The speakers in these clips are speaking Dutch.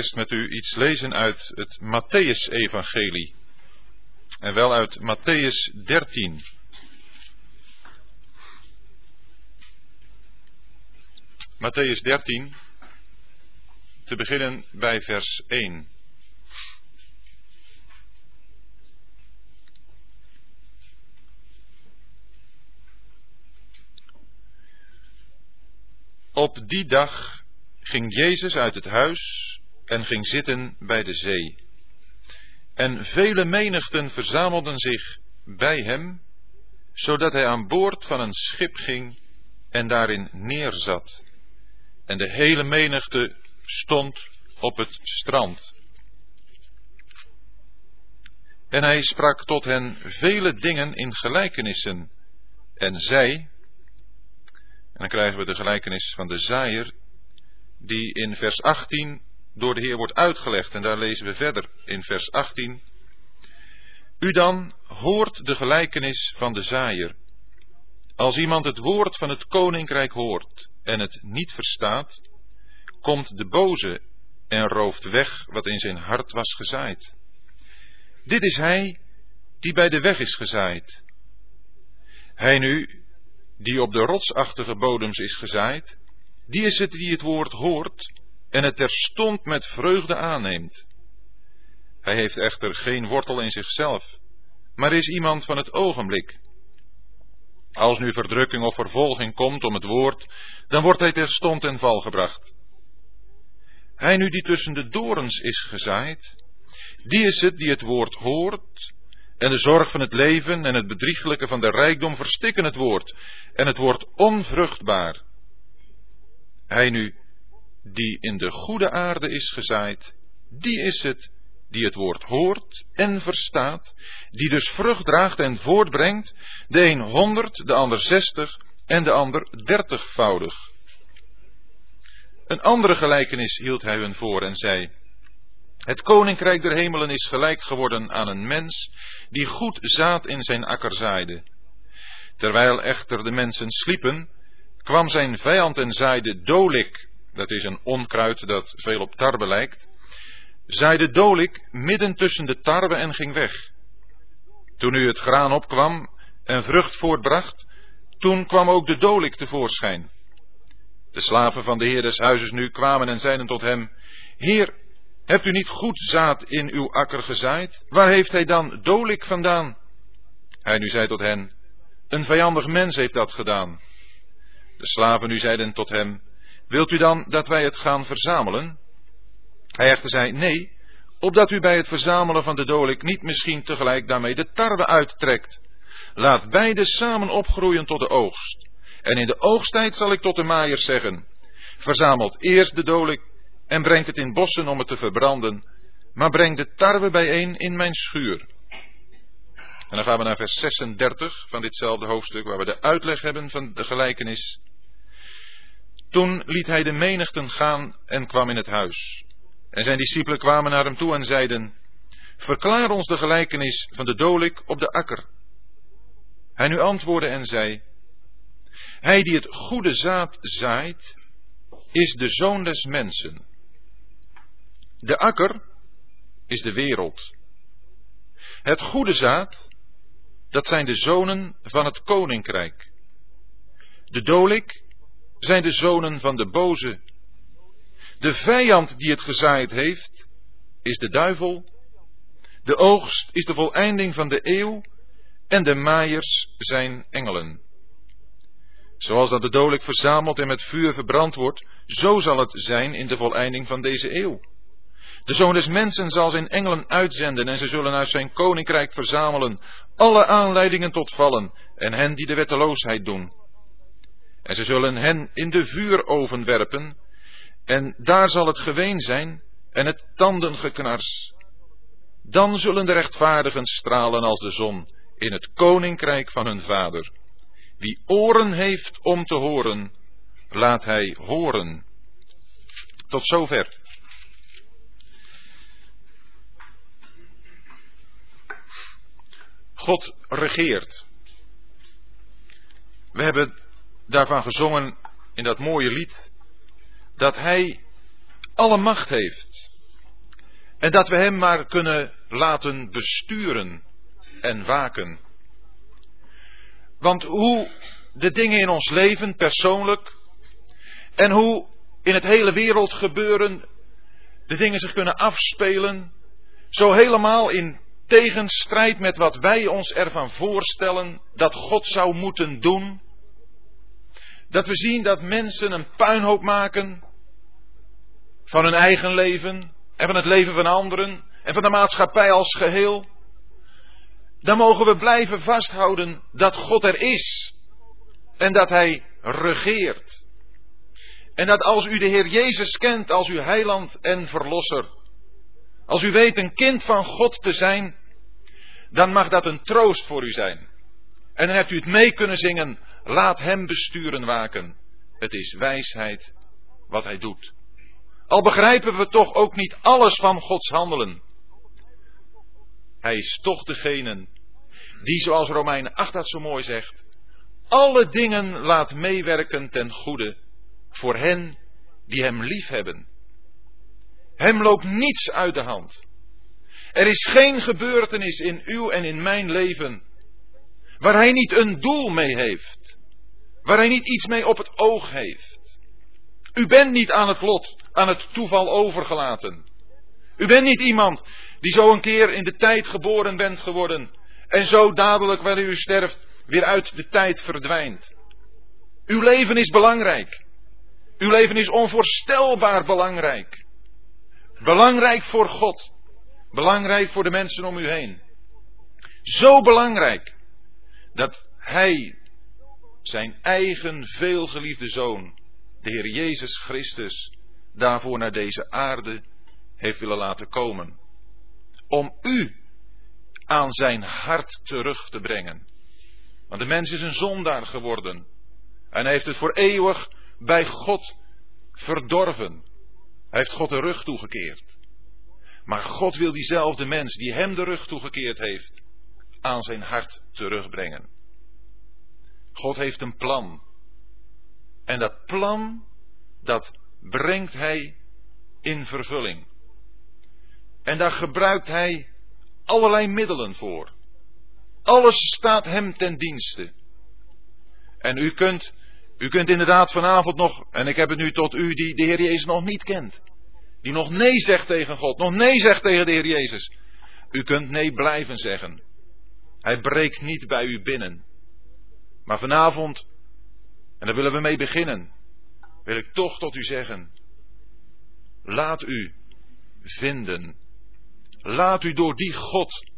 eerst met u iets lezen uit het Matthäus-evangelie. En wel uit Matthäus 13. Matthäus 13, te beginnen bij vers 1. Op die dag ging Jezus uit het huis en ging zitten bij de zee. En vele menigten verzamelden zich bij hem, zodat hij aan boord van een schip ging en daarin neerzat. En de hele menigte stond op het strand. En hij sprak tot hen vele dingen in gelijkenissen en zei, en dan krijgen we de gelijkenis van de zaaier, die in vers 18 door de Heer wordt uitgelegd. En daar lezen we verder in vers 18. U dan hoort de gelijkenis van de zaaier. Als iemand het woord van het koninkrijk hoort en het niet verstaat, komt de boze en rooft weg wat in zijn hart was gezaaid. Dit is hij die bij de weg is gezaaid. Hij nu, die op de rotsachtige bodems is gezaaid, die is het die het woord hoort en het terstond met vreugde aanneemt. Hij heeft echter geen wortel in zichzelf, maar is iemand van het ogenblik. Als nu verdrukking of vervolging komt om het woord, dan wordt hij terstond in val gebracht. Hij nu die tussen de dorens is gezaaid, die is het die het woord hoort, en de zorg van het leven en het bedrieglijke van de rijkdom verstikken het woord, en het wordt onvruchtbaar. Hij nu die in de goede aarde is gezaaid, die is het die het woord hoort en verstaat, die dus vrucht draagt en voortbrengt, de een honderd, de ander zestig en de ander dertigvoudig. Een andere gelijkenis hield hij hun voor en zei, het koninkrijk der hemelen is gelijk geworden aan een mens die goed zaad in zijn akker zaaide. Terwijl echter de mensen sliepen, kwam zijn vijand en zaaide dolik dat is een onkruid dat veel op tarwe lijkt, zaaide Dolik midden tussen de tarwe en ging weg. Toen nu het graan opkwam en vrucht voortbracht, toen kwam ook de dolik tevoorschijn. De slaven van de heer des huizes nu kwamen en zeiden tot hem, Heer, hebt u niet goed zaad in uw akker gezaaid? Waar heeft hij dan dolik vandaan? Hij nu zei tot hen, een vijandig mens heeft dat gedaan. De slaven nu zeiden tot hem, Wilt u dan dat wij het gaan verzamelen? Hij echter zei, nee, opdat u bij het verzamelen van de dolik niet misschien tegelijk daarmee de tarwe uittrekt. Laat beide samen opgroeien tot de oogst. En in de oogsttijd zal ik tot de maaiers zeggen, verzamelt eerst de dolik en brengt het in bossen om het te verbranden, maar breng de tarwe bijeen in mijn schuur. En dan gaan we naar vers 36 van ditzelfde hoofdstuk, waar we de uitleg hebben van de gelijkenis. Toen liet hij de menigten gaan en kwam in het huis. En zijn discipelen kwamen naar hem toe en zeiden, Verklaar ons de gelijkenis van de dolik op de akker. Hij nu antwoordde en zei, Hij die het goede zaad zaait, is de zoon des mensen. De akker is de wereld. Het goede zaad, dat zijn de zonen van het koninkrijk. De dolik zijn de zonen van de boze. De vijand die het gezaaid heeft, is de duivel. De oogst is de voleinding van de eeuw en de maaiers zijn engelen. Zoals dat de dodelijk verzameld en met vuur verbrand wordt, zo zal het zijn in de voleinding van deze eeuw. De zoon des mensen zal zijn engelen uitzenden en ze zullen uit zijn koninkrijk verzamelen alle aanleidingen tot vallen en hen die de wetteloosheid doen. En ze zullen hen in de vuuroven werpen, en daar zal het geween zijn en het tandengeknars. Dan zullen de rechtvaardigen stralen als de zon in het koninkrijk van hun vader. Wie oren heeft om te horen, laat hij horen. Tot zover. God regeert. We hebben daarvan gezongen in dat mooie lied, dat hij alle macht heeft. En dat we Hem maar kunnen laten besturen en waken. Want hoe de dingen in ons leven persoonlijk en hoe in het hele wereld gebeuren, de dingen zich kunnen afspelen, zo helemaal in tegenstrijd met wat wij ons ervan voorstellen dat God zou moeten doen. Dat we zien dat mensen een puinhoop maken van hun eigen leven en van het leven van anderen en van de maatschappij als geheel. Dan mogen we blijven vasthouden dat God er is en dat Hij regeert. En dat als u de Heer Jezus kent als uw heiland en verlosser, als u weet een kind van God te zijn, dan mag dat een troost voor u zijn. En dan hebt u het mee kunnen zingen, laat Hem besturen waken. Het is wijsheid wat Hij doet. Al begrijpen we toch ook niet alles van Gods handelen. Hij is toch degene die, zoals Romeinen 8 dat zo mooi zegt, alle dingen laat meewerken ten goede voor hen die Hem lief hebben. Hem loopt niets uit de hand. Er is geen gebeurtenis in uw en in mijn leven waar Hij niet een doel mee heeft, waar Hij niet iets mee op het oog heeft. U bent niet aan het lot, aan het toeval overgelaten. U bent niet iemand die zo een keer in de tijd geboren bent geworden en zo dadelijk wanneer u sterft weer uit de tijd verdwijnt. Uw leven is belangrijk. Uw leven is onvoorstelbaar belangrijk. Belangrijk voor God. Belangrijk voor de mensen om u heen. Zo belangrijk dat Hij zijn eigen veelgeliefde zoon, de Heer Jezus Christus, daarvoor naar deze aarde heeft willen laten komen. Om u aan zijn hart terug te brengen. Want de mens is een zondaar geworden. En heeft het voor eeuwig bij God verdorven. Hij heeft God de rug toegekeerd. Maar God wil diezelfde mens die hem de rug toegekeerd heeft, aan zijn hart terugbrengen. God heeft een plan. En dat plan, dat brengt hij in vervulling. En daar gebruikt hij allerlei middelen voor. Alles staat hem ten dienste. En u kunt, u kunt inderdaad vanavond nog, en ik heb het nu tot u die de Heer Jezus nog niet kent. Die nog nee zegt tegen God, nog nee zegt tegen de Heer Jezus. U kunt nee blijven zeggen. Hij breekt niet bij u binnen. Maar vanavond, en daar willen we mee beginnen, wil ik toch tot u zeggen. Laat u vinden. Laat u door die God,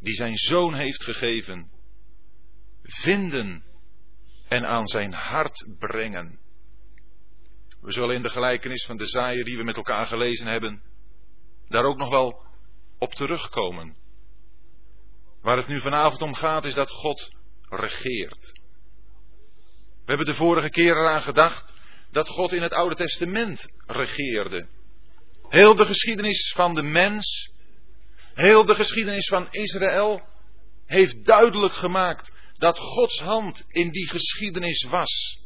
die zijn zoon heeft gegeven, vinden en aan zijn hart brengen. We zullen in de gelijkenis van de zaaier die we met elkaar gelezen hebben, daar ook nog wel op terugkomen. Waar het nu vanavond om gaat is dat God regeert. We hebben de vorige keer eraan gedacht dat God in het Oude Testament regeerde. Heel de geschiedenis van de mens, heel de geschiedenis van Israël heeft duidelijk gemaakt dat Gods hand in die geschiedenis was.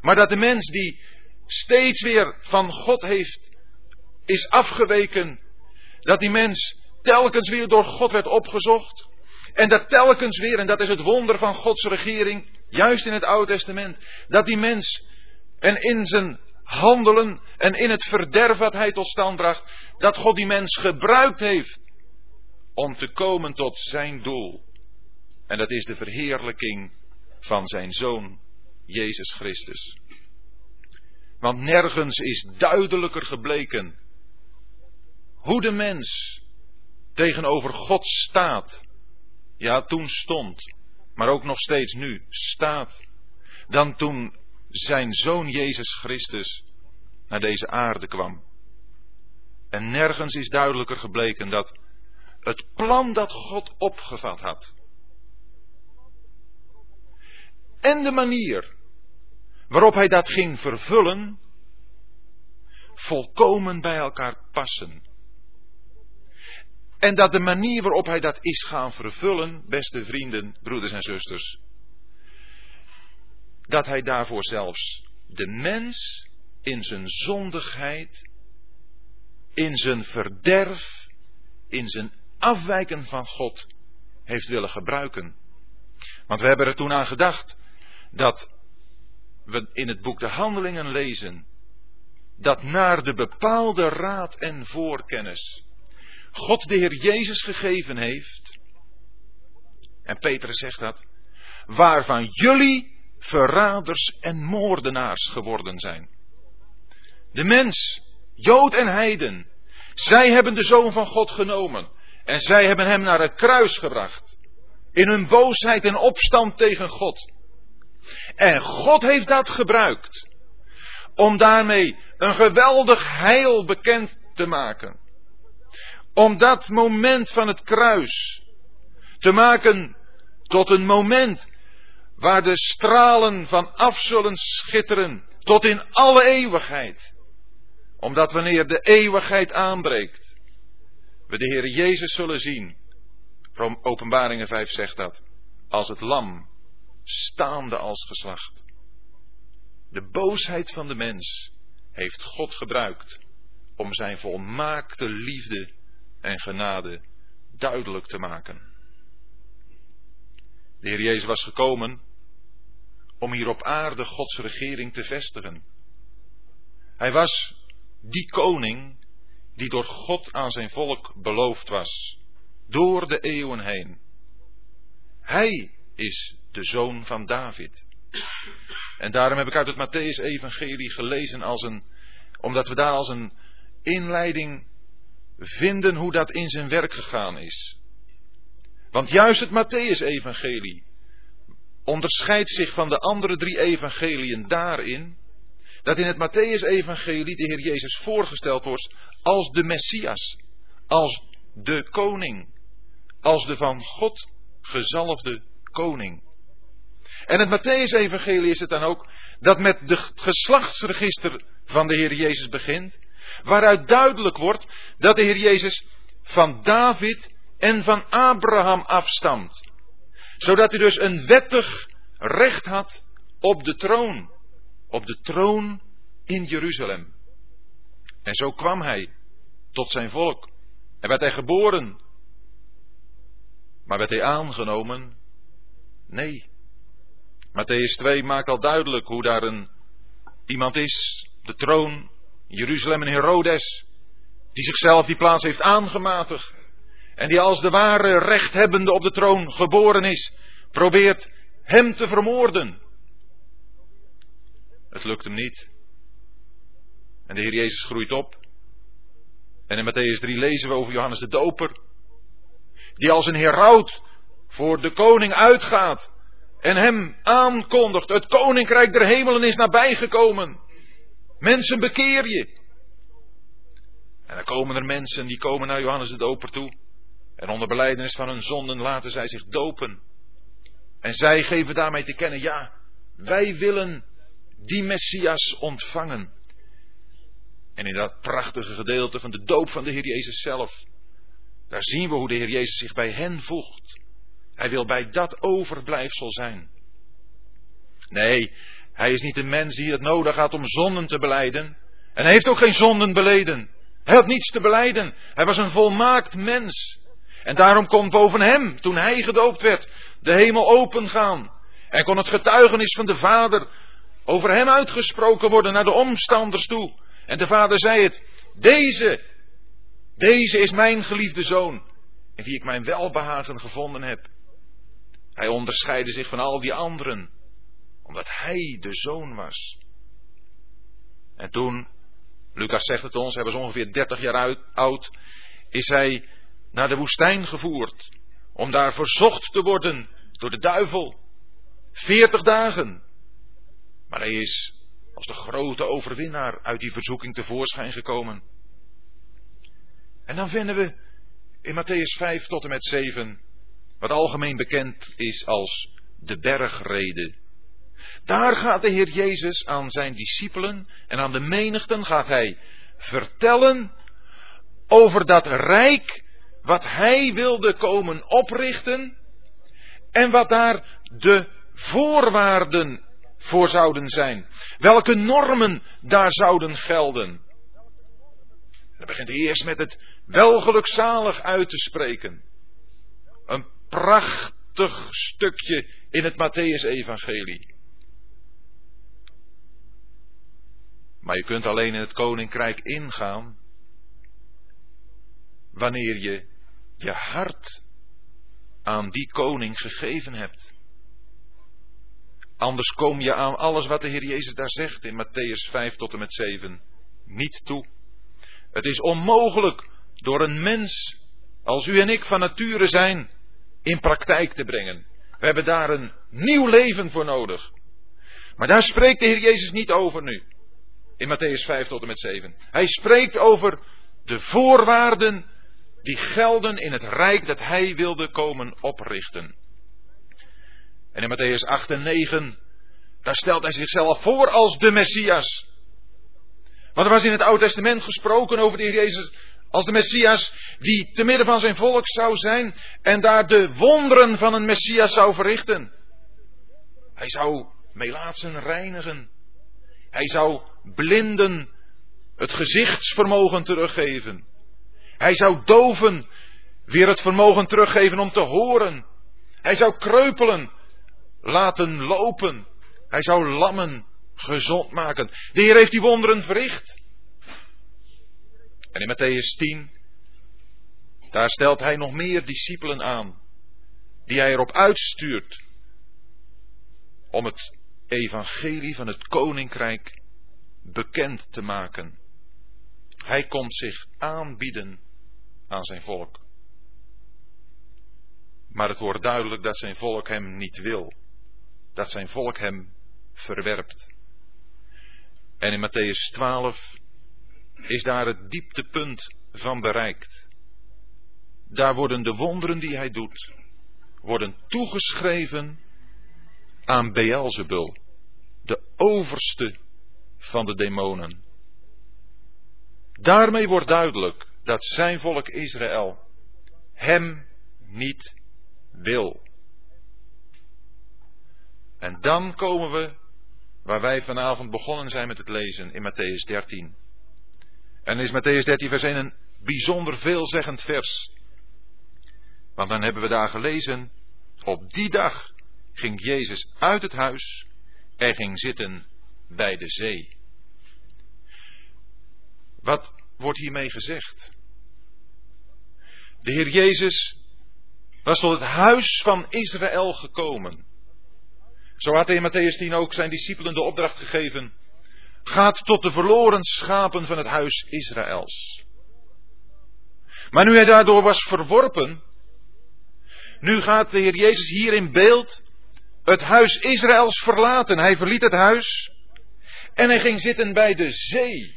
Maar dat de mens die steeds weer van God heeft, is afgeweken, dat die mens telkens weer door God werd opgezocht. En dat telkens weer, en dat is het wonder van Gods regering, juist in het Oude Testament, dat die mens en in zijn handelen en in het verderf wat hij tot stand bracht, dat God die mens gebruikt heeft om te komen tot zijn doel. En dat is de verheerlijking van zijn zoon, Jezus Christus. Want nergens is duidelijker gebleken hoe de mens tegenover God staat. Ja, toen stond, maar ook nog steeds nu staat. Dan toen zijn zoon Jezus Christus naar deze aarde kwam. En nergens is duidelijker gebleken dat het plan dat God opgevat had. En de manier waarop hij dat ging vervullen, volkomen bij elkaar passen. En dat de manier waarop hij dat is gaan vervullen, beste vrienden, broeders en zusters, dat hij daarvoor zelfs de mens in zijn zondigheid, in zijn verderf, in zijn afwijken van God heeft willen gebruiken. Want we hebben er toen aan gedacht dat we in het boek de Handelingen lezen dat naar de bepaalde raad en voorkennis God de Heer Jezus gegeven heeft. En Petrus zegt dat, waarvan jullie verraders en moordenaars geworden zijn. De mens, Jood en Heiden, zij hebben de Zoon van God genomen en zij hebben hem naar het kruis gebracht. In hun boosheid en opstand tegen God. En God heeft dat gebruikt om daarmee een geweldig heil bekend te maken. Om dat moment van het kruis te maken tot een moment waar de stralen van af zullen schitteren tot in alle eeuwigheid. Omdat wanneer de eeuwigheid aanbreekt, we de Heer Jezus zullen zien. Openbaringen 5 zegt dat. Als het lam, staande als geslacht. De boosheid van de mens heeft God gebruikt om zijn volmaakte liefde en genade duidelijk te maken. De Heer Jezus was gekomen om hier op aarde Gods regering te vestigen. Hij was die koning die door God aan zijn volk beloofd was, door de eeuwen heen. Hij is de zoon van David. En daarom heb ik uit het Matthäus-evangelie gelezen als een, omdat we daar als een inleiding vinden hoe dat in zijn werk gegaan is. Want juist het Matthäus-evangelie onderscheidt zich van de andere drie evangeliën daarin dat in het Matthäus-evangelie de Heer Jezus voorgesteld wordt als de Messias, als de koning, als de van God gezalfde koning. En het Matthäus-evangelie is het dan ook dat met het geslachtsregister van de Heer Jezus begint, waaruit duidelijk wordt dat de Heer Jezus van David en van Abraham afstamt. Zodat hij dus een wettig recht had op de troon. Op de troon in Jeruzalem. En zo kwam hij tot zijn volk. En werd hij geboren. Maar werd hij aangenomen? Nee. Matthäus 2 maakt al duidelijk hoe daar een iemand is, de troon, Jeruzalem en Herodes, die zichzelf die plaats heeft aangematigd. En die als de ware rechthebbende op de troon geboren is, probeert hem te vermoorden. Het lukt hem niet. En de Heer Jezus groeit op. En in Matthäus 3 lezen we over Johannes de Doper. Die als een heraut voor de koning uitgaat en hem aankondigt, het koninkrijk der hemelen is nabijgekomen. Mensen bekeer je. En dan komen er mensen die komen naar Johannes de Doper toe. En onder beleidenis van hun zonden laten zij zich dopen. En zij geven daarmee te kennen, ja, wij willen die Messias ontvangen. En in dat prachtige gedeelte van de doop van de Heer Jezus zelf, daar zien we hoe de Heer Jezus zich bij hen voegt. Hij wil bij dat overblijfsel zijn. Nee, hij is niet een mens die het nodig had om zonden te beleiden. En hij heeft ook geen zonden beleden. Hij had niets te beleiden. Hij was een volmaakt mens. En daarom kon boven hem, toen hij gedoopt werd, de hemel opengaan. En kon het getuigenis van de Vader over hem uitgesproken worden naar de omstanders toe. En de Vader zei het, deze, deze is mijn geliefde zoon, in wie ik mijn welbehagen gevonden heb. Hij onderscheidde zich van al die anderen, omdat hij de zoon was. En toen, Lucas zegt het ons, hij was ongeveer 30 jaar oud, is hij naar de woestijn gevoerd, om daar verzocht te worden door de duivel. 40 dagen. Maar hij is als de grote overwinnaar uit die verzoeking tevoorschijn gekomen. En dan vinden we in Matthäus 5 tot en met 7 wat algemeen bekend is als de bergrede. Daar gaat de Heer Jezus aan zijn discipelen en aan de menigten gaat hij vertellen over dat rijk wat hij wilde komen oprichten en wat daar de voorwaarden voor zouden zijn. Welke normen daar zouden gelden. Dan begint hij eerst met het welgelukzalig uit te spreken. Een prachtig stukje in het Matthäus-evangelie. Maar je kunt alleen in het koninkrijk ingaan wanneer je je hart aan die koning gegeven hebt. Anders kom je aan alles wat de Heer Jezus daar zegt in Matthäus 5 tot en met 7 niet toe. Het is onmogelijk door een mens als u en ik van nature zijn in praktijk te brengen. We hebben daar een nieuw leven voor nodig. Maar daar spreekt de Heer Jezus niet over nu. In Matthäus 5 tot en met 7. Hij spreekt over de voorwaarden die gelden in het rijk dat hij wilde komen oprichten. En in Matthäus 8 en 9, daar stelt hij zichzelf voor als de Messias. Want er was in het Oude Testament gesproken over de Jezus als de Messias die te midden van zijn volk zou zijn en daar de wonderen van een Messias zou verrichten. Hij zou melaatsen reinigen. Hij zou blinden het gezichtsvermogen teruggeven. Hij zou doven weer het vermogen teruggeven om te horen. Hij zou kreupelen laten lopen. Hij zou lammen gezond maken. De Heer heeft die wonderen verricht. En in Matthäus 10, daar stelt hij nog meer discipelen aan, die hij erop uitstuurt om het evangelie van het koninkrijk bekend te maken. Hij komt zich aanbieden aan zijn volk. Maar het wordt duidelijk dat zijn volk hem niet wil. Dat zijn volk hem verwerpt. En in Matthäus 12 is daar het dieptepunt van bereikt. Daar worden de wonderen die hij doet, worden toegeschreven aan Beelzebul, de overste van de demonen. Daarmee wordt duidelijk dat zijn volk Israël hem niet wil. En dan komen we waar wij vanavond begonnen zijn met het lezen in Matthäus 13. En is Matthäus 13 vers 1 een bijzonder veelzeggend vers. Want dan hebben we daar gelezen, op die dag ging Jezus uit het huis en ging zitten bij de zee. Wat wordt hiermee gezegd? De Heer Jezus was tot het huis van Israël gekomen. Zo had hij in Matthäus 10 ook zijn discipelen de opdracht gegeven. Gaat tot de verloren schapen van het huis Israëls. Maar nu hij daardoor was verworpen, nu gaat de Heer Jezus hier in beeld het huis Israëls verlaten. Hij verliet het huis en hij ging zitten bij de zee.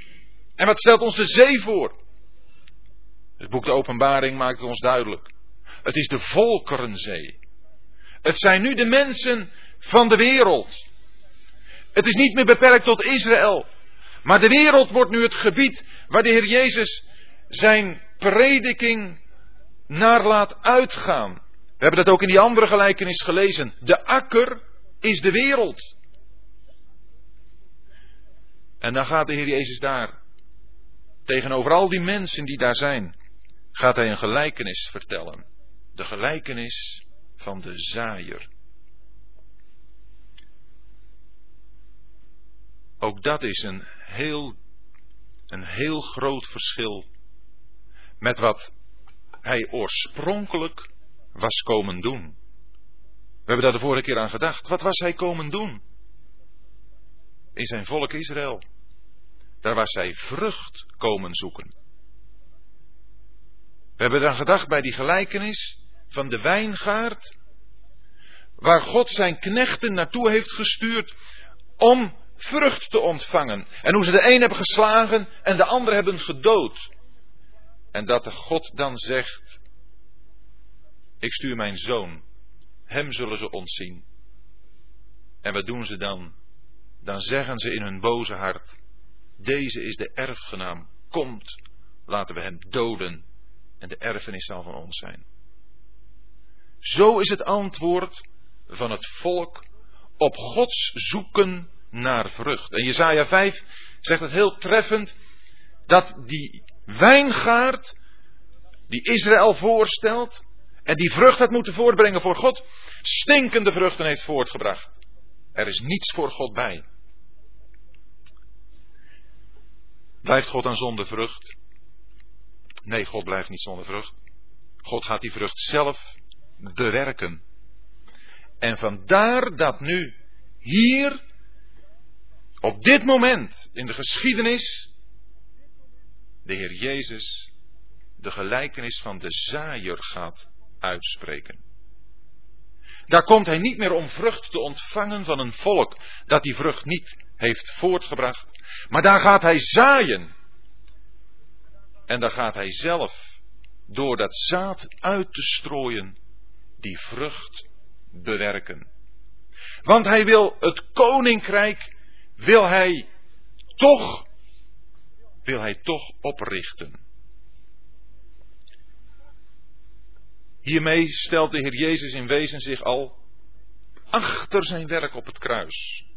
En wat stelt ons de zee voor? Het boek de Openbaring maakt het ons duidelijk. Het is de Volkerenzee. Het zijn nu de mensen van de wereld. Het is niet meer beperkt tot Israël. Maar de wereld wordt nu het gebied waar de Heer Jezus zijn prediking naar laat uitgaan. We hebben dat ook in die andere gelijkenis gelezen. De akker is de wereld. En dan gaat de Heer Jezus daar. Tegenover al die mensen die daar zijn. Gaat hij een gelijkenis vertellen. De gelijkenis van de zaaier. Ook dat is een heel, een heel groot verschil met wat hij oorspronkelijk was komen doen. We hebben daar de vorige keer aan gedacht. Wat was hij komen doen? In zijn volk Israël. Daar was hij vrucht komen zoeken. We hebben dan gedacht bij die gelijkenis van de wijngaard, waar God zijn knechten naartoe heeft gestuurd om vrucht te ontvangen. En hoe ze de een hebben geslagen en de ander hebben gedood. En dat de God dan zegt, ik stuur mijn zoon, hem zullen ze ontzien. En wat doen ze dan? Dan zeggen ze in hun boze hart, deze is de erfgenaam, komt, laten we hem doden en de erfenis zal van ons zijn. Zo is het antwoord van het volk op Gods zoeken naar vrucht. En Jezaja 5 zegt het heel treffend dat die wijngaard die Israël voorstelt en die vrucht had moeten voortbrengen voor God, stinkende vruchten heeft voortgebracht. Er is niets voor God bij. Blijft God dan zonder vrucht? Nee, God blijft niet zonder vrucht. God gaat die vrucht zelf bewerken. En vandaar dat nu hier, op dit moment in de geschiedenis, de Heer Jezus de gelijkenis van de zaaier gaat uitspreken. Daar komt hij niet meer om vrucht te ontvangen van een volk dat die vrucht niet heeft voortgebracht, maar daar gaat hij zaaien. En daar gaat hij zelf, door dat zaad uit te strooien, die vrucht bewerken. Want hij wil het koninkrijk, wil hij toch, wil hij toch oprichten. Hiermee stelt de Heer Jezus in wezen zich al achter zijn werk op het kruis.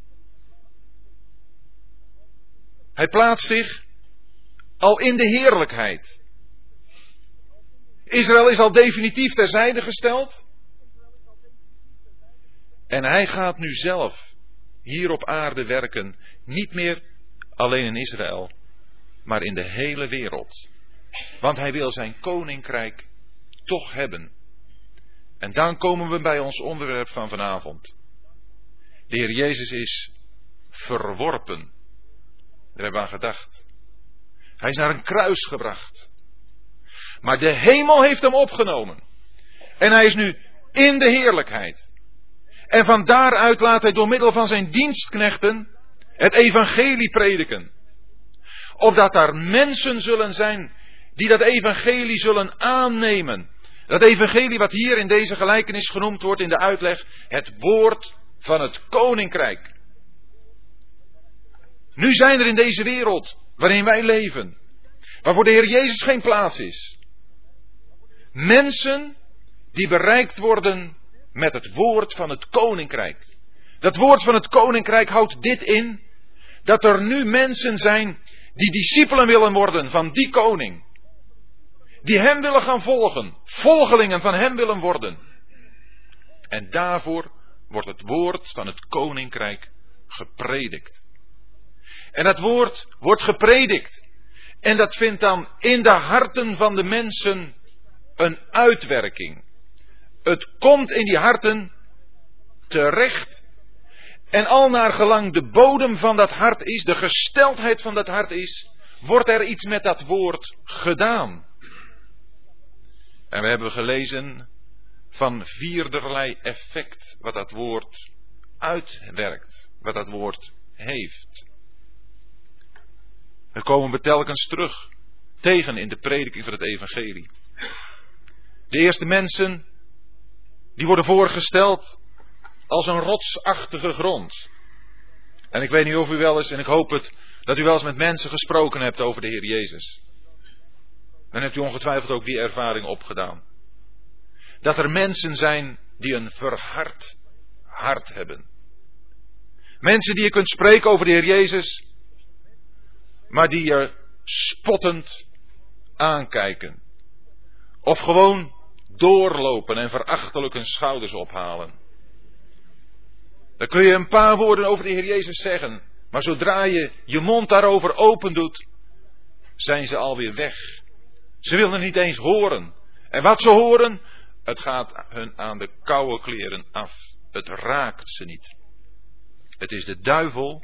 Hij plaatst zich al in de heerlijkheid. Israël is al definitief terzijde gesteld. En hij gaat nu zelf hier op aarde werken, niet meer alleen in Israël, maar in de hele wereld. Want hij wil zijn koninkrijk toch hebben. En dan komen we bij ons onderwerp van vanavond. De Heer Jezus is verworpen. Daar hebben we aan gedacht. Hij is naar een kruis gebracht. Maar de hemel heeft hem opgenomen. En hij is nu in de heerlijkheid. En van daaruit laat hij door middel van zijn dienstknechten het evangelie prediken. Opdat daar mensen zullen zijn die dat evangelie zullen aannemen. Dat evangelie wat hier in deze gelijkenis genoemd wordt in de uitleg, het woord van het koninkrijk. Nu zijn er in deze wereld waarin wij leven, waarvoor de Heer Jezus geen plaats is, mensen die bereikt worden met het woord van het koninkrijk. Dat woord van het koninkrijk houdt dit in, dat er nu mensen zijn die discipelen willen worden van die koning die hem willen gaan volgen, volgelingen van hem willen worden. En daarvoor wordt het woord van het koninkrijk gepredikt. En dat woord wordt gepredikt. En dat vindt dan in de harten van de mensen een uitwerking. Het komt in die harten terecht. En al naar gelang de bodem van dat hart is, de gesteldheid van dat hart is, wordt er iets met dat woord gedaan. En we hebben gelezen van vierderlei effect wat dat woord uitwerkt, wat dat woord heeft. Dat komen we telkens terug tegen in de prediking van het evangelie. De eerste mensen, die worden voorgesteld als een rotsachtige grond. En ik weet niet of u wel eens, en ik hoop het, dat u wel eens met mensen gesproken hebt over de Heer Jezus dan hebt u ongetwijfeld ook die ervaring opgedaan. Dat er mensen zijn die een verhard hart hebben. Mensen die je kunt spreken over de Heer Jezus, maar die je spottend aankijken. Of gewoon doorlopen en verachtelijk hun schouders ophalen. Dan kun je een paar woorden over de Heer Jezus zeggen, maar zodra je je mond daarover open doet, zijn ze alweer weg. Ze willen niet eens horen. En wat ze horen, het gaat hun aan de koude kleren af. Het raakt ze niet. Het is de duivel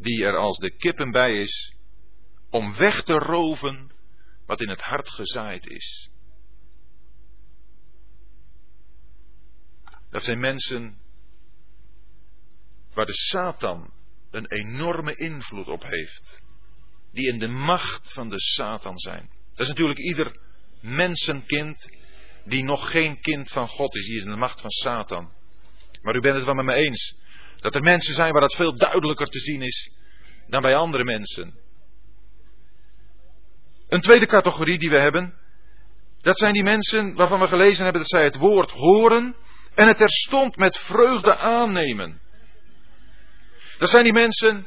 die er als de kippen bij is om weg te roven wat in het hart gezaaid is. Dat zijn mensen waar de Satan een enorme invloed op heeft, die in de macht van de Satan zijn. Dat is natuurlijk ieder mensenkind die nog geen kind van God is, die is in de macht van Satan. Maar u bent het wel met me eens dat er mensen zijn waar dat veel duidelijker te zien is dan bij andere mensen. Een tweede categorie die we hebben, dat zijn die mensen waarvan we gelezen hebben dat zij het woord horen En het terstond met vreugde aannemen. Dat zijn die mensen.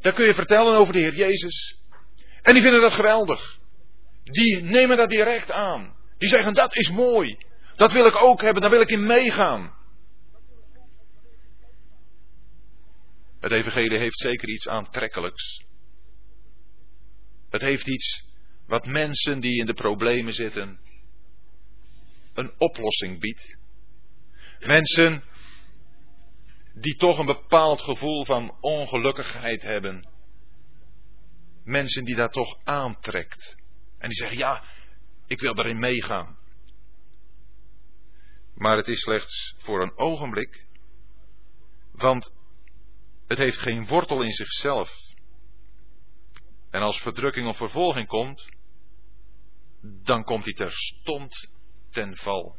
Daar kun je vertellen over de Heer Jezus. En die vinden dat geweldig. Die nemen dat direct aan. Die zeggen dat is mooi. Dat wil ik ook hebben, daar wil ik in meegaan. Het evangelie heeft zeker iets aantrekkelijks. Het heeft iets wat mensen die in de problemen zitten een oplossing biedt. Mensen die toch een bepaald gevoel van ongelukkigheid hebben. Mensen die dat toch aantrekt. En die zeggen, ja, ik wil daarin meegaan. Maar het is slechts voor een ogenblik. Want het heeft geen wortel in zichzelf. En als verdrukking of vervolging komt, dan komt hij terstond ten val.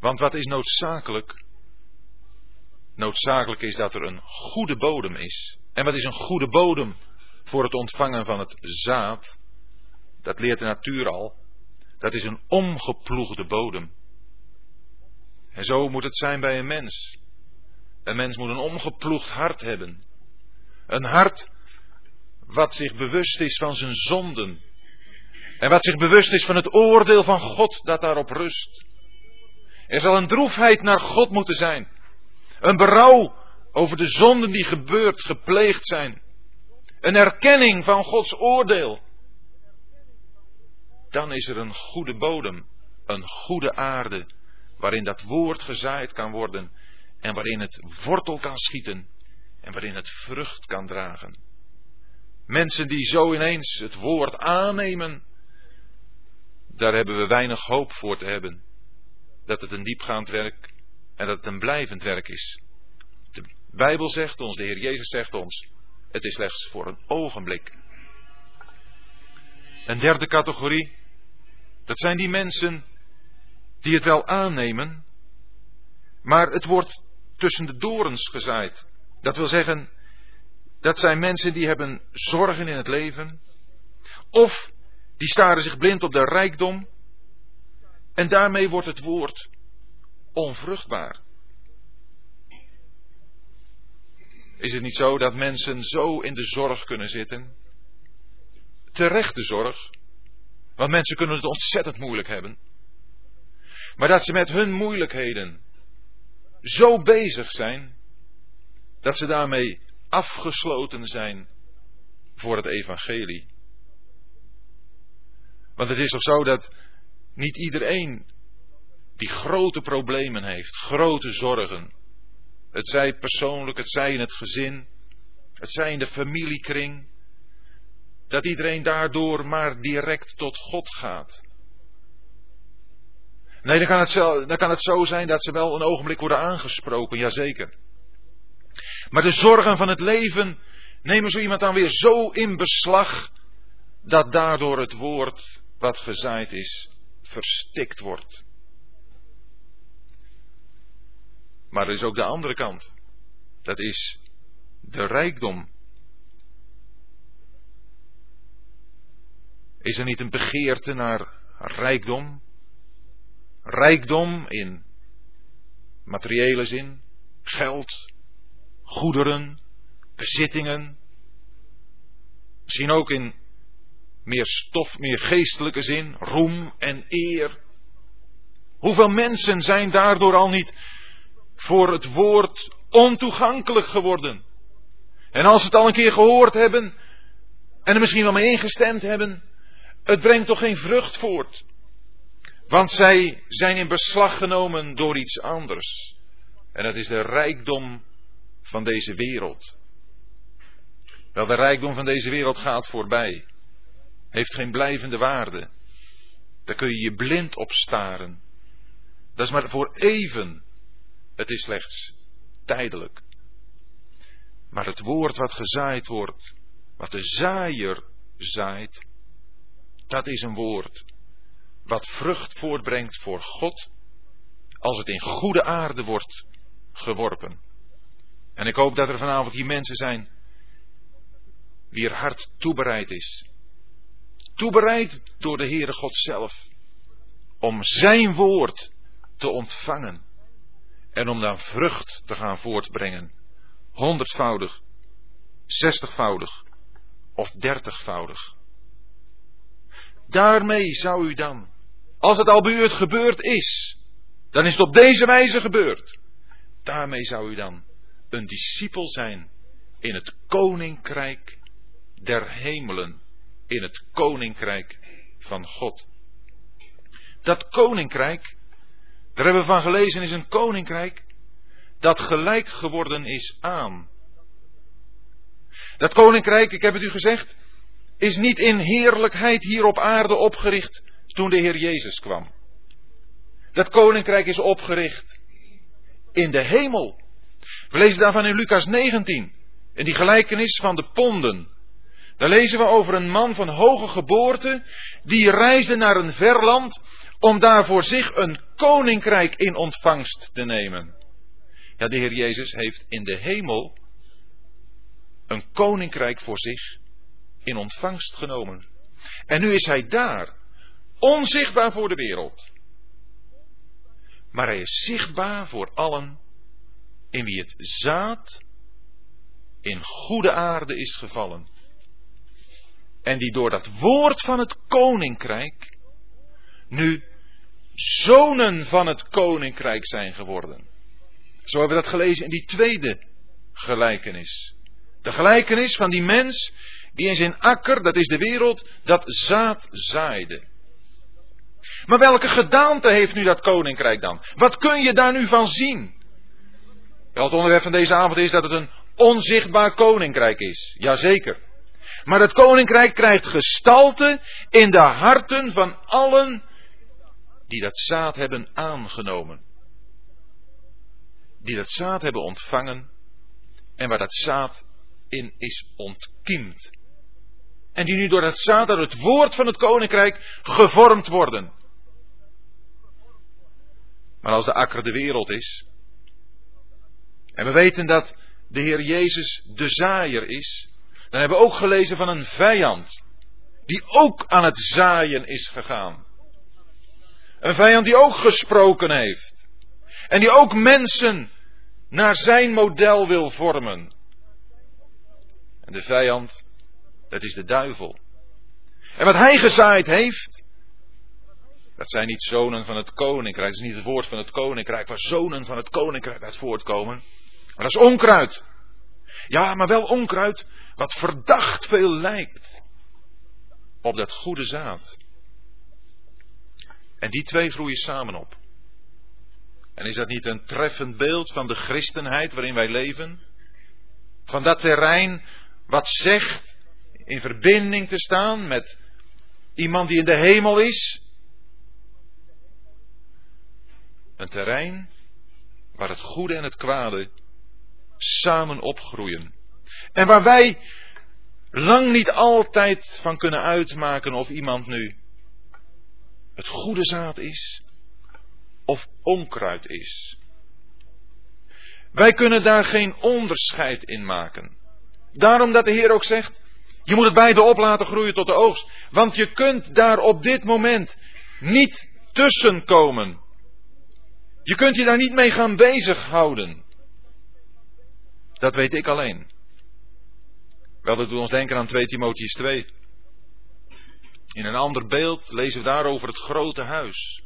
Want wat is noodzakelijk? Noodzakelijk is dat er een goede bodem is. En wat is een goede bodem voor het ontvangen van het zaad? Dat leert de natuur al. Dat is een omgeploegde bodem. En zo moet het zijn bij een mens. Een mens moet een omgeploegd hart hebben. Een hart wat zich bewust is van zijn zonden. En wat zich bewust is van het oordeel van God dat daarop rust. Er zal een droefheid naar God moeten zijn. Een berouw over de zonden die gebeurd, gepleegd zijn. Een erkenning van Gods oordeel. Dan is er een goede bodem, een goede aarde, waarin dat woord gezaaid kan worden en waarin het wortel kan schieten en waarin het vrucht kan dragen. Mensen die zo ineens het woord aannemen, daar hebben we weinig hoop voor te hebben. Dat het een diepgaand werk en dat het een blijvend werk is. De Bijbel zegt ons, de Heer Jezus zegt ons, het is slechts voor een ogenblik. Een derde categorie, dat zijn die mensen die het wel aannemen, maar het wordt tussen de dorens gezaaid. Dat wil zeggen, dat zijn mensen die hebben zorgen in het leven, of die staren zich blind op de rijkdom, en daarmee wordt het woord onvruchtbaar. Is het niet zo dat mensen zo in de zorg kunnen zitten? Terechte zorg. Want mensen kunnen het ontzettend moeilijk hebben. Maar dat ze met hun moeilijkheden zo bezig zijn dat ze daarmee afgesloten zijn voor het evangelie. Want het is toch zo dat niet iedereen die grote problemen heeft, grote zorgen, het zij persoonlijk, het zij in het gezin, het zij in de familiekring, dat iedereen daardoor maar direct tot God gaat. Nee, dan kan, het zo, dan kan het zo zijn dat ze wel een ogenblik worden aangesproken, jazeker. Maar de zorgen van het leven nemen zo iemand dan weer zo in beslag dat daardoor het woord wat gezaaid is verstikt wordt. Maar er is ook de andere kant. Dat is de rijkdom. Is er niet een begeerte naar rijkdom? Rijkdom in materiële zin, geld, goederen, bezittingen. Misschien ook in meer stof, meer geestelijke zin, roem en eer. Hoeveel mensen zijn daardoor al niet voor het woord ontoegankelijk geworden? En als ze het al een keer gehoord hebben en er misschien wel mee ingestemd hebben, het brengt toch geen vrucht voort. Want zij zijn in beslag genomen door iets anders. En dat is de rijkdom van deze wereld. Wel, de rijkdom van deze wereld gaat voorbij. Heeft geen blijvende waarde. Daar kun je je blind op staren. Dat is maar voor even. Het is slechts tijdelijk. Maar het woord wat gezaaid wordt, wat de zaaier zaait, dat is een woord wat vrucht voortbrengt voor God, als het in goede aarde wordt geworpen. En ik hoop dat er vanavond hier mensen zijn, wier hart toebereid is. Toebereid door de Heere God zelf. Om zijn woord te ontvangen. En om dan vrucht te gaan voortbrengen. Honderdvoudig, zestigvoudig of dertigvoudig. Daarmee zou u dan, als het al bij gebeurd is, dan is het op deze wijze gebeurd. Daarmee zou u dan een discipel zijn in het koninkrijk der hemelen, in het koninkrijk van God. Dat koninkrijk, daar hebben we van gelezen, is een koninkrijk dat gelijk geworden is aan. Dat koninkrijk, ik heb het u gezegd, is niet in heerlijkheid hier op aarde opgericht toen de Heer Jezus kwam. Dat koninkrijk is opgericht in de hemel. We lezen daarvan in Lucas 19, in die gelijkenis van de ponden. Daar lezen we over een man van hoge geboorte, die reisde naar een ver land om daar voor zich een koninkrijk in ontvangst te nemen. Ja, de Heer Jezus heeft in de hemel een koninkrijk voor zich in ontvangst genomen. En nu is hij daar, onzichtbaar voor de wereld. Maar hij is zichtbaar voor allen in wie het zaad in goede aarde is gevallen. En die door dat woord van het koninkrijk nu zonen van het koninkrijk zijn geworden. Zo hebben we dat gelezen in die tweede gelijkenis. De gelijkenis van die mens die in zijn akker, dat is de wereld, dat zaad zaaide. Maar welke gedaante heeft nu dat koninkrijk dan? Wat kun je daar nu van zien? Het onderwerp van deze avond is dat het een onzichtbaar koninkrijk is. Jazeker. Maar het koninkrijk krijgt gestalte in de harten van allen die dat zaad hebben aangenomen. Die dat zaad hebben ontvangen en waar dat zaad in is ontkiemd. En die nu door het zaad, het woord van het koninkrijk gevormd worden. Maar als de akker de wereld is, en we weten dat de Heer Jezus de zaaier is, dan hebben we ook gelezen van een vijand, die ook aan het zaaien is gegaan. Een vijand die ook gesproken heeft. En die ook mensen naar zijn model wil vormen. En de vijand, dat is de duivel. En wat hij gezaaid heeft, dat zijn niet zonen van het koninkrijk. Dat is niet het woord van het koninkrijk, waar zonen van het koninkrijk uit voortkomen. Maar dat is onkruid. Ja, maar wel onkruid wat verdacht veel lijkt op dat goede zaad. En die twee groeien samen op. En is dat niet een treffend beeld van de christenheid waarin wij leven? Van dat terrein wat zegt in verbinding te staan met iemand die in de hemel is. Een terrein waar het goede en het kwade samen opgroeien. En waar wij lang niet altijd van kunnen uitmaken of iemand nu het goede zaad is of onkruid is. Wij kunnen daar geen onderscheid in maken. Daarom dat de Heer ook zegt, je moet het beide op laten groeien tot de oogst. Want je kunt daar op dit moment niet tussenkomen. Je kunt je daar niet mee gaan bezighouden. Dat weet ik alleen. Wel, dat doet ons denken aan 2 Timotheus 2. In een ander beeld lezen we daarover het grote huis.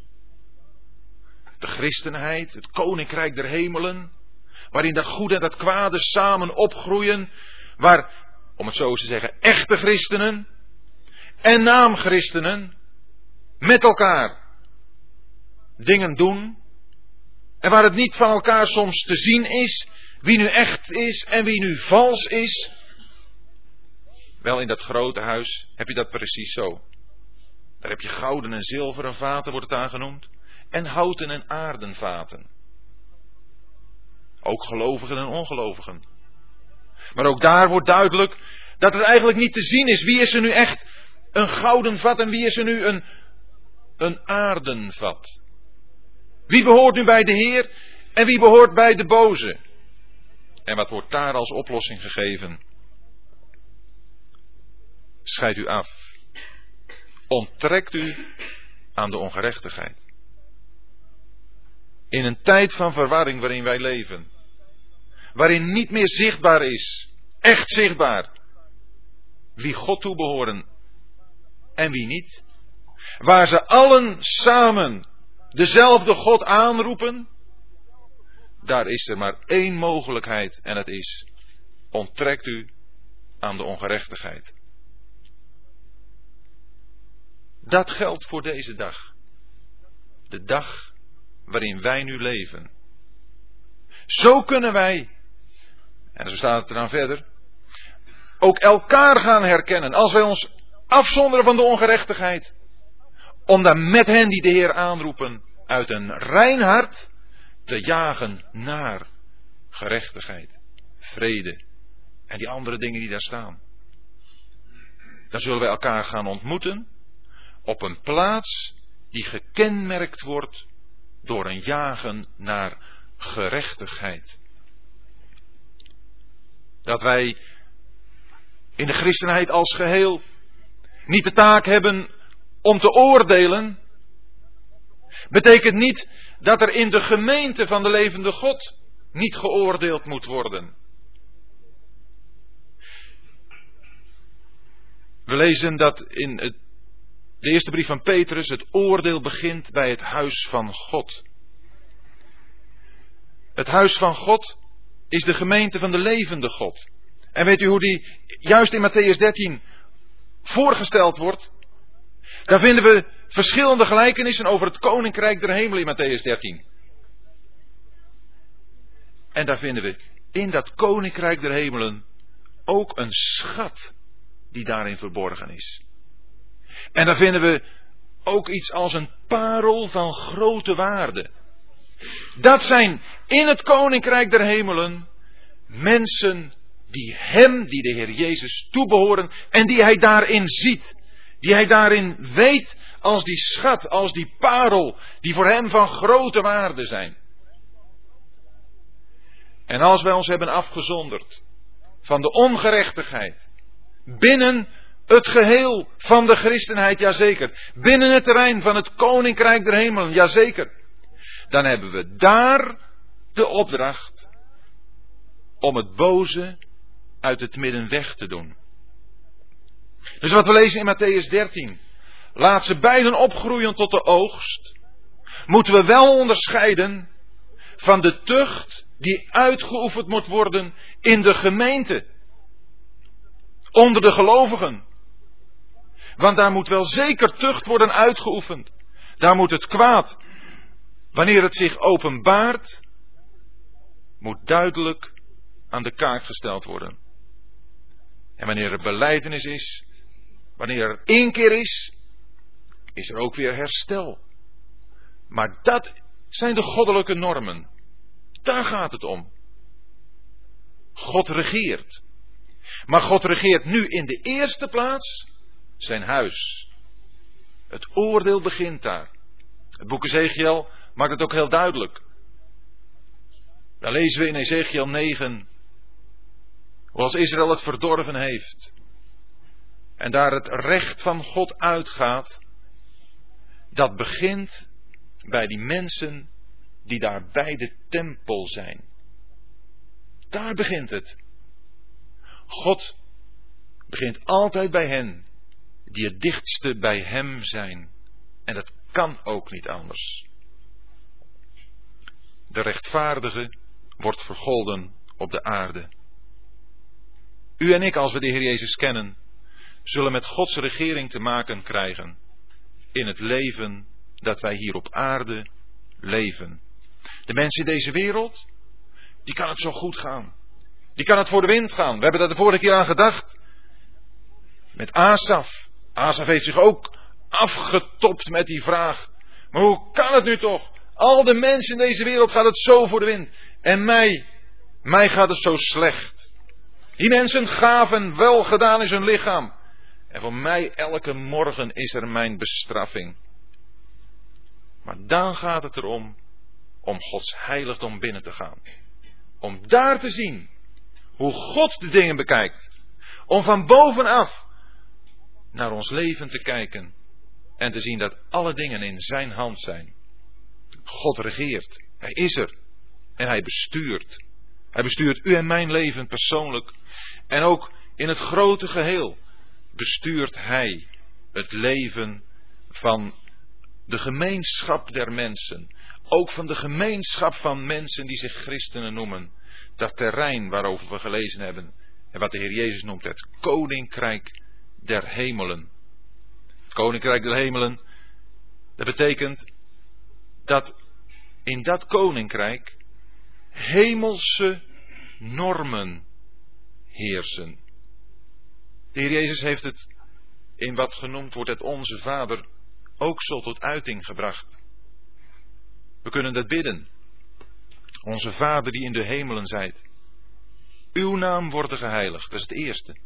De christenheid, het koninkrijk der hemelen, waarin dat goede en dat kwade samen opgroeien, waar, om het zo te zeggen, echte christenen en naamchristenen met elkaar dingen doen, en waar het niet van elkaar soms te zien is wie nu echt is en wie nu vals is. Wel, in dat grote huis heb je dat precies zo. Daar heb je gouden en zilveren vaten, wordt het aangenoemd. En houten en aarden vaten. Ook gelovigen en ongelovigen. Maar ook daar wordt duidelijk dat het eigenlijk niet te zien is. Wie is er nu echt een gouden vat en wie is er nu een, een aardenvat? Wie behoort nu bij de Heer en wie behoort bij de boze? En wat wordt daar als oplossing gegeven? Scheid u af. Onttrekt u aan de ongerechtigheid. In een tijd van verwarring waarin wij leven. Waarin niet meer zichtbaar is, echt zichtbaar, wie God toebehoren en wie niet. Waar ze allen samen dezelfde God aanroepen, daar is er maar één mogelijkheid en het is, onttrekt u aan de ongerechtigheid. Dat geldt voor deze dag. De dag waarin wij nu leven. Zo kunnen wij, en zo staat het eraan verder, ook elkaar gaan herkennen. Als wij ons afzonderen van de ongerechtigheid. Om dan met hen die de Heer aanroepen uit een rein hart te jagen naar gerechtigheid, vrede en die andere dingen die daar staan. Dan zullen wij elkaar gaan ontmoeten op een plaats die gekenmerkt wordt door een jagen naar gerechtigheid. Dat wij in de christenheid als geheel niet de taak hebben om te oordelen, betekent niet dat er in de gemeente van de levende God niet geoordeeld moet worden. We lezen dat in het, de eerste brief van Petrus het oordeel begint bij het huis van God. Het huis van God is de gemeente van de levende God. En weet u hoe die juist in Matthäus 13 voorgesteld wordt? Daar vinden we verschillende gelijkenissen over het koninkrijk der hemel in Matthäus 13. En daar vinden we in dat koninkrijk der hemelen ook een schat die daarin verborgen is. En daar vinden we ook iets als een parel van grote waarde. Dat zijn in het koninkrijk der hemelen mensen die hem, die de Heer Jezus toebehoren en die hij daarin ziet. Die hij daarin weet als die schat, als die parel, die voor hem van grote waarde zijn. En als wij ons hebben afgezonderd van de ongerechtigheid binnen het geheel van de christenheid, jazeker. Binnen het terrein van het koninkrijk der hemelen, jazeker. Dan hebben we daar de opdracht om het boze uit het midden weg te doen. Dus wat we lezen in Matthäus 13. Laat ze beiden opgroeien tot de oogst. Moeten we wel onderscheiden van de tucht die uitgeoefend moet worden in de gemeente. Onder de gelovigen. Want daar moet wel zeker tucht worden uitgeoefend. Daar moet het kwaad, wanneer het zich openbaart, moet duidelijk aan de kaak gesteld worden. En wanneer er beleidenis is, wanneer er keer is, is er ook weer herstel. Maar dat zijn de goddelijke normen. Daar gaat het om. God regeert. Maar God regeert nu in de eerste plaats zijn huis. Het oordeel begint daar. Het boek Ezekiel maakt het ook heel duidelijk. Daar lezen we in Ezekiel 9 hoe als Israël het verdorven heeft. En daar het recht van God uitgaat. Dat begint bij die mensen die daar bij de tempel zijn. Daar begint het. God begint altijd bij hen die het dichtste bij Hem zijn. En dat kan ook niet anders. De rechtvaardige wordt vergolden op de aarde. U en ik, als we de Heer Jezus kennen, zullen met Gods regering te maken krijgen in het leven dat wij hier op aarde leven. De mensen in deze wereld, die kan het zo goed gaan. Die kan het voor de wind gaan. We hebben daar de vorige keer aan gedacht. Met Asaf. Asaf heeft zich ook afgetopt met die vraag. Maar hoe kan het nu toch? Al de mensen in deze wereld gaat het zo voor de wind. En mij, mij gaat het zo slecht. Die mensen gaven wel gedaan in hun lichaam. En voor mij elke morgen is er mijn bestraffing. Maar dan gaat het erom om Gods heiligdom binnen te gaan. Om daar te zien hoe God de dingen bekijkt. Om van bovenaf naar ons leven te kijken en te zien dat alle dingen in Zijn hand zijn. God regeert. Hij is er. En hij bestuurt. Hij bestuurt u en mijn leven persoonlijk. En ook in het grote geheel bestuurt hij het leven van de gemeenschap der mensen. Ook van de gemeenschap van mensen die zich christenen noemen. Dat terrein waarover we gelezen hebben. En wat de Heer Jezus noemt het koninkrijk der hemelen. Het koninkrijk der hemelen. Dat betekent dat in dat koninkrijk hemelse normen heersen. De Heer Jezus heeft het in wat genoemd wordt het Onze Vader ook zo tot uiting gebracht. We kunnen dat bidden. Onze Vader die in de hemelen zijt. Uw naam worden geheiligd, dat is het eerste.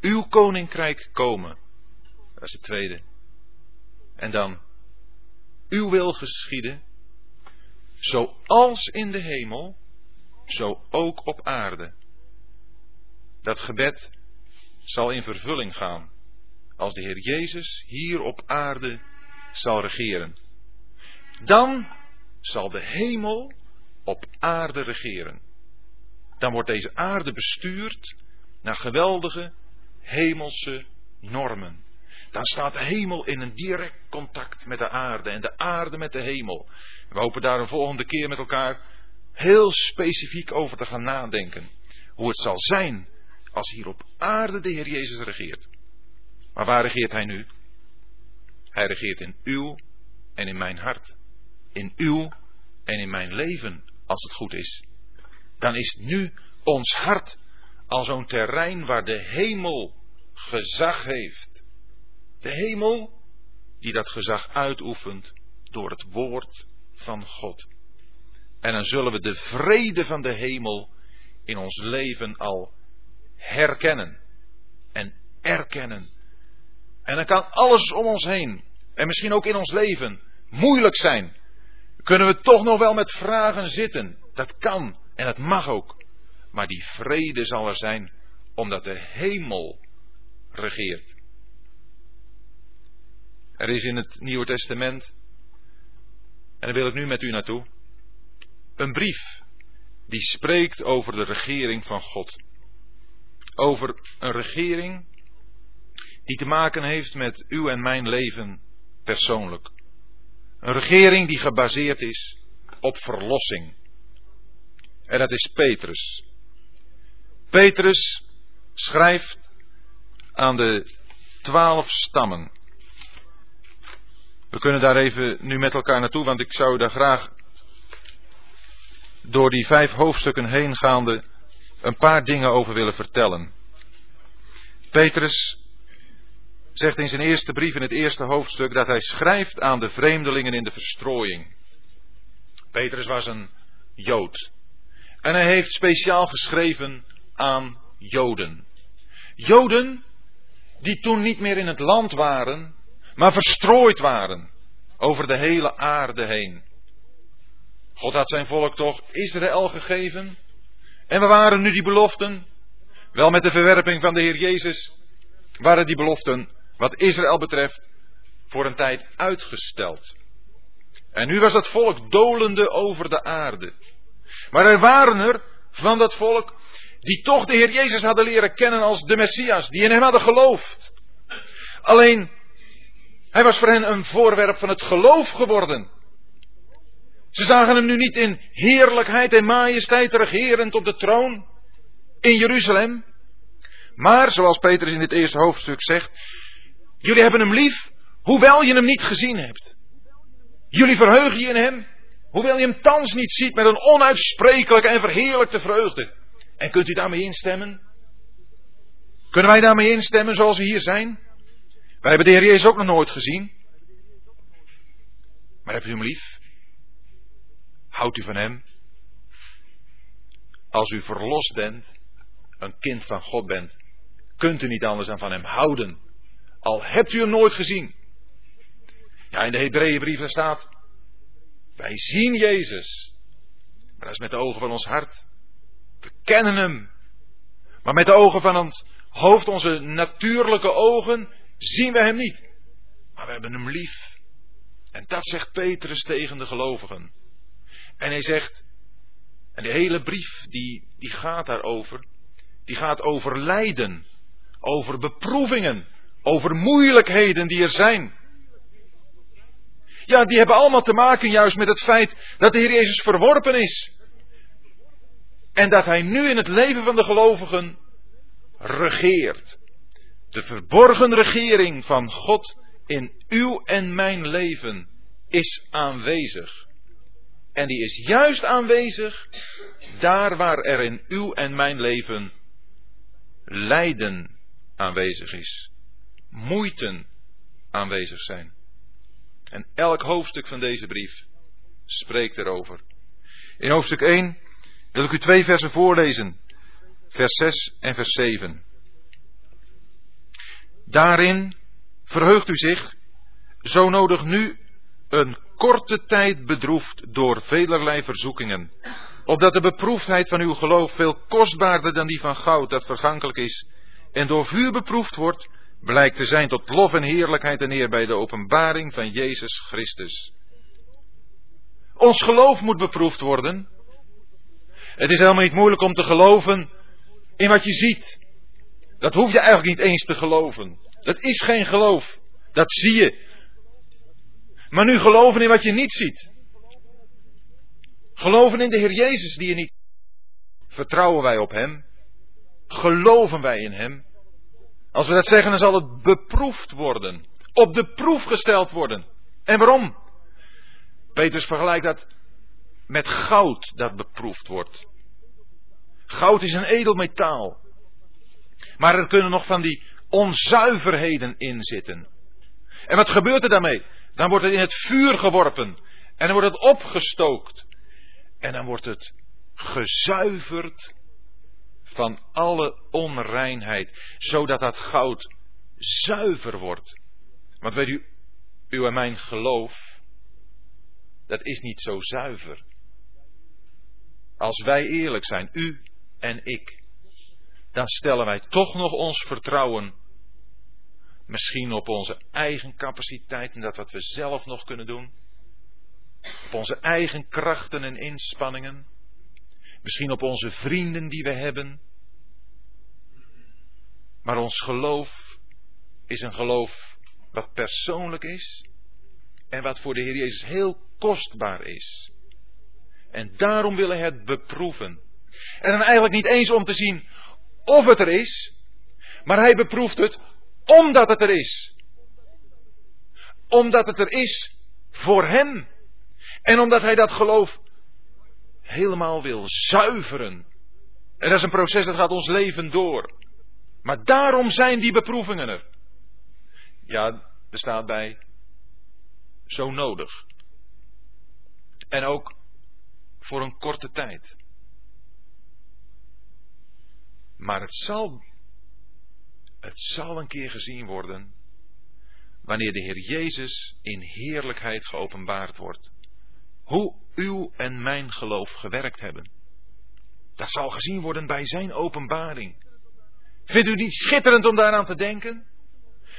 Uw koninkrijk komen, dat is het tweede. En dan, uw wil geschieden, zoals in de hemel, zo ook op aarde. Dat gebed zal in vervulling gaan als de Heer Jezus hier op aarde zal regeren. Dan zal de hemel op aarde regeren. Dan wordt deze aarde bestuurd naar geweldige hemelse normen. Dan staat de hemel in een direct contact met de aarde en de aarde met de hemel. We hopen daar een volgende keer met elkaar heel specifiek over te gaan nadenken. Hoe het zal zijn als hier op aarde de Heer Jezus regeert. Maar waar regeert Hij nu? Hij regeert in uw en in mijn hart. In uw en in mijn leven, als het goed is. Dan is nu ons hart al zo'n terrein waar de hemel gezag heeft. De hemel die dat gezag uitoefent door het woord van God. En dan zullen we de vrede van de hemel in ons leven al herkennen en erkennen. En dan kan alles om ons heen, en misschien ook in ons leven, moeilijk zijn. Kunnen we toch nog wel met vragen zitten? Dat kan en dat mag ook. Maar die vrede zal er zijn, omdat de hemel regeert. Er is in het Nieuwe Testament, en daar wil ik nu met u naartoe, een brief die spreekt over de regering van God. Over een regering die te maken heeft met uw en mijn leven persoonlijk. Een regering die gebaseerd is op verlossing. En dat is Petrus. Petrus schrijft aan de twaalf stammen. We kunnen daar even nu met elkaar naartoe, want ik zou daar graag door die vijf hoofdstukken heen gaande een paar dingen over willen vertellen. Petrus zegt in zijn eerste brief in het eerste hoofdstuk dat hij schrijft aan de vreemdelingen in de verstrooiing. Petrus was een Jood. En hij heeft speciaal geschreven aan Joden. Joden die toen niet meer in het land waren, maar verstrooid waren over de hele aarde heen. God had zijn volk toch Israël gegeven. En we waren nu die beloften? Wel met de verwerping van de Heer Jezus waren die beloften, wat Israël betreft, voor een tijd uitgesteld. En nu was het volk dolende over de aarde. Maar er waren er van dat volk die toch de Heer Jezus hadden leren kennen als de Messias, die in hem hadden geloofd. Alleen, hij was voor hen een voorwerp van het geloof geworden. Ze zagen hem nu niet in heerlijkheid en majesteit regerend op de troon in Jeruzalem. Maar, zoals Petrus in dit eerste hoofdstuk zegt, jullie hebben hem lief, hoewel je hem niet gezien hebt. Jullie verheugen je in hem, hoewel je hem thans niet ziet met een onuitsprekelijke en verheerlijkte vreugde. En kunt u daarmee instemmen? Kunnen wij daarmee instemmen zoals we hier zijn? Wij hebben de Heer Jezus ook nog nooit gezien. Maar hebt u hem lief? Houdt u van Hem? Als u verlost bent, een kind van God bent, kunt u niet anders dan van Hem houden. Al hebt u hem nooit gezien. Ja, in de Hebreeënbrief staat, wij zien Jezus. Maar dat is met de ogen van ons hart. We kennen Hem. Maar met de ogen van ons hoofd, onze natuurlijke ogen, zien we Hem niet. Maar we hebben Hem lief. En dat zegt Petrus tegen de gelovigen. En hij zegt, en de hele brief die, die gaat daarover, die gaat over lijden, over beproevingen, over moeilijkheden die er zijn. Ja, die hebben allemaal te maken juist met het feit dat de Heer Jezus verworpen is. En dat Hij nu in het leven van de gelovigen regeert. De verborgen regering van God in uw en mijn leven is aanwezig. En die is juist aanwezig daar waar er in uw en mijn leven lijden aanwezig is. Moeiten aanwezig zijn. En elk hoofdstuk van deze brief spreekt erover. In hoofdstuk 1 wil ik u twee versen voorlezen. Vers 6 en vers 7. Daarin verheugt u zich, zo nodig nu een korte tijd bedroefd door velerlei verzoekingen, opdat de beproefdheid van uw geloof veel kostbaarder dan die van goud dat vergankelijk is, en door vuur beproefd wordt, blijkt te zijn tot lof en heerlijkheid en eer bij de openbaring van Jezus Christus. Ons geloof moet beproefd worden. Het is helemaal niet moeilijk om te geloven in wat je ziet. Dat hoef je eigenlijk niet eens te geloven. Dat is geen geloof. Dat zie je. Maar nu geloven in wat je niet ziet. Geloven in de Heer Jezus die je niet. Vertrouwen wij op Hem? Geloven wij in Hem? Als we dat zeggen, dan zal het beproefd worden. Op de proef gesteld worden. En waarom? Petrus vergelijkt dat met goud dat beproefd wordt. Goud is een edel metaal. Maar er kunnen nog van die onzuiverheden in zitten. En wat gebeurt er daarmee? Dan wordt het in het vuur geworpen. En dan wordt het opgestookt. En dan wordt het gezuiverd van alle onreinheid, zodat dat goud zuiver wordt. Want weet u, uw en mijn geloof, dat is niet zo zuiver. Als wij eerlijk zijn, u en ik, dan stellen wij toch nog ons vertrouwen misschien op onze eigen capaciteit en dat wat we zelf nog kunnen doen, op onze eigen krachten en inspanningen, Misschien op onze vrienden die we hebben. Maar ons geloof is een geloof wat persoonlijk is en wat voor de Heer Jezus heel kostbaar is. En daarom willen het beproeven. En dan eigenlijk niet eens om te zien of het er is, maar hij beproeft het omdat het er is. Omdat het er is voor hem. En omdat hij dat geloof helemaal wil zuiveren. En dat is een proces dat gaat ons leven door. Maar daarom zijn die beproevingen er. Ja, er staat bij zo nodig. En ook voor een korte tijd. Maar het zal, het zal een keer gezien worden wanneer de Heer Jezus in heerlijkheid geopenbaard wordt. Hoe uw en mijn geloof gewerkt hebben. Dat zal gezien worden bij zijn openbaring. Vindt u niet schitterend om daaraan te denken?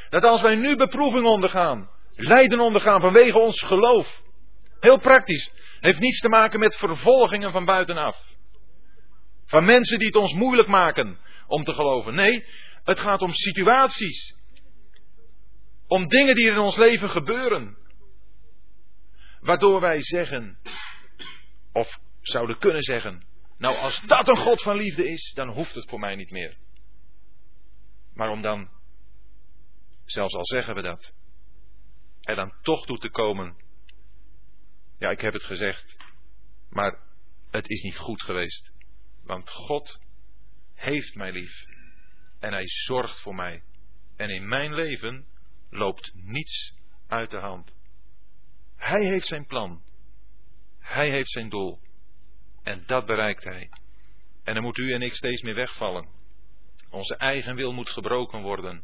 Dat als wij nu beproeving ondergaan, lijden ondergaan vanwege ons geloof, heel praktisch, heeft niets te maken met vervolgingen van buitenaf. Van mensen die het ons moeilijk maken om te geloven. Nee, het gaat om situaties. Om dingen die in ons leven gebeuren. Waardoor wij zeggen, of zouden kunnen zeggen, nou als dat een God van liefde is, dan hoeft het voor mij niet meer. Maar om dan, zelfs al zeggen we dat, er dan toch toe te komen, ja ik heb het gezegd, maar het is niet goed geweest. Want God heeft mij lief en hij zorgt voor mij. En in mijn leven loopt niets uit de hand. Hij heeft zijn plan. Hij heeft zijn doel. En dat bereikt hij. En dan moet u en ik steeds meer wegvallen. Onze eigen wil moet gebroken worden.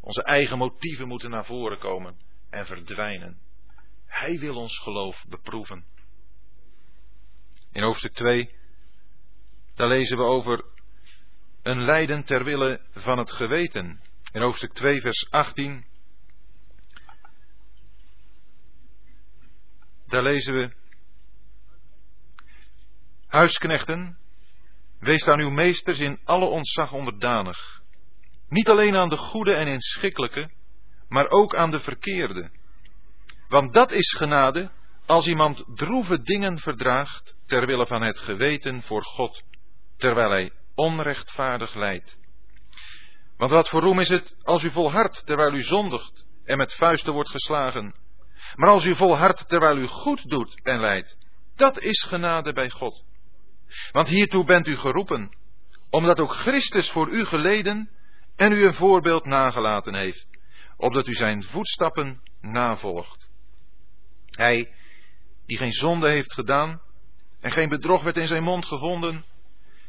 Onze eigen motieven moeten naar voren komen en verdwijnen. Hij wil ons geloof beproeven. In hoofdstuk 2, daar lezen we over een lijden ter wille van het geweten. In hoofdstuk 2, vers 18. Daar lezen we. Huisknechten, wees aan uw meesters in alle ontzag onderdanig. Niet alleen aan de goede en inschikkelijke, maar ook aan de verkeerde. Want dat is genade als iemand droeve dingen verdraagt ter wille van het geweten voor God, terwijl hij onrechtvaardig lijdt. Want wat voor roem is het als u volhardt terwijl u zondigt en met vuisten wordt geslagen. Maar als u volhardt terwijl u goed doet en lijdt, dat is genade bij God. Want hiertoe bent u geroepen, omdat ook Christus voor u geleden en u een voorbeeld nagelaten heeft, opdat u zijn voetstappen navolgt. Hij, die geen zonde heeft gedaan en geen bedrog werd in zijn mond gevonden,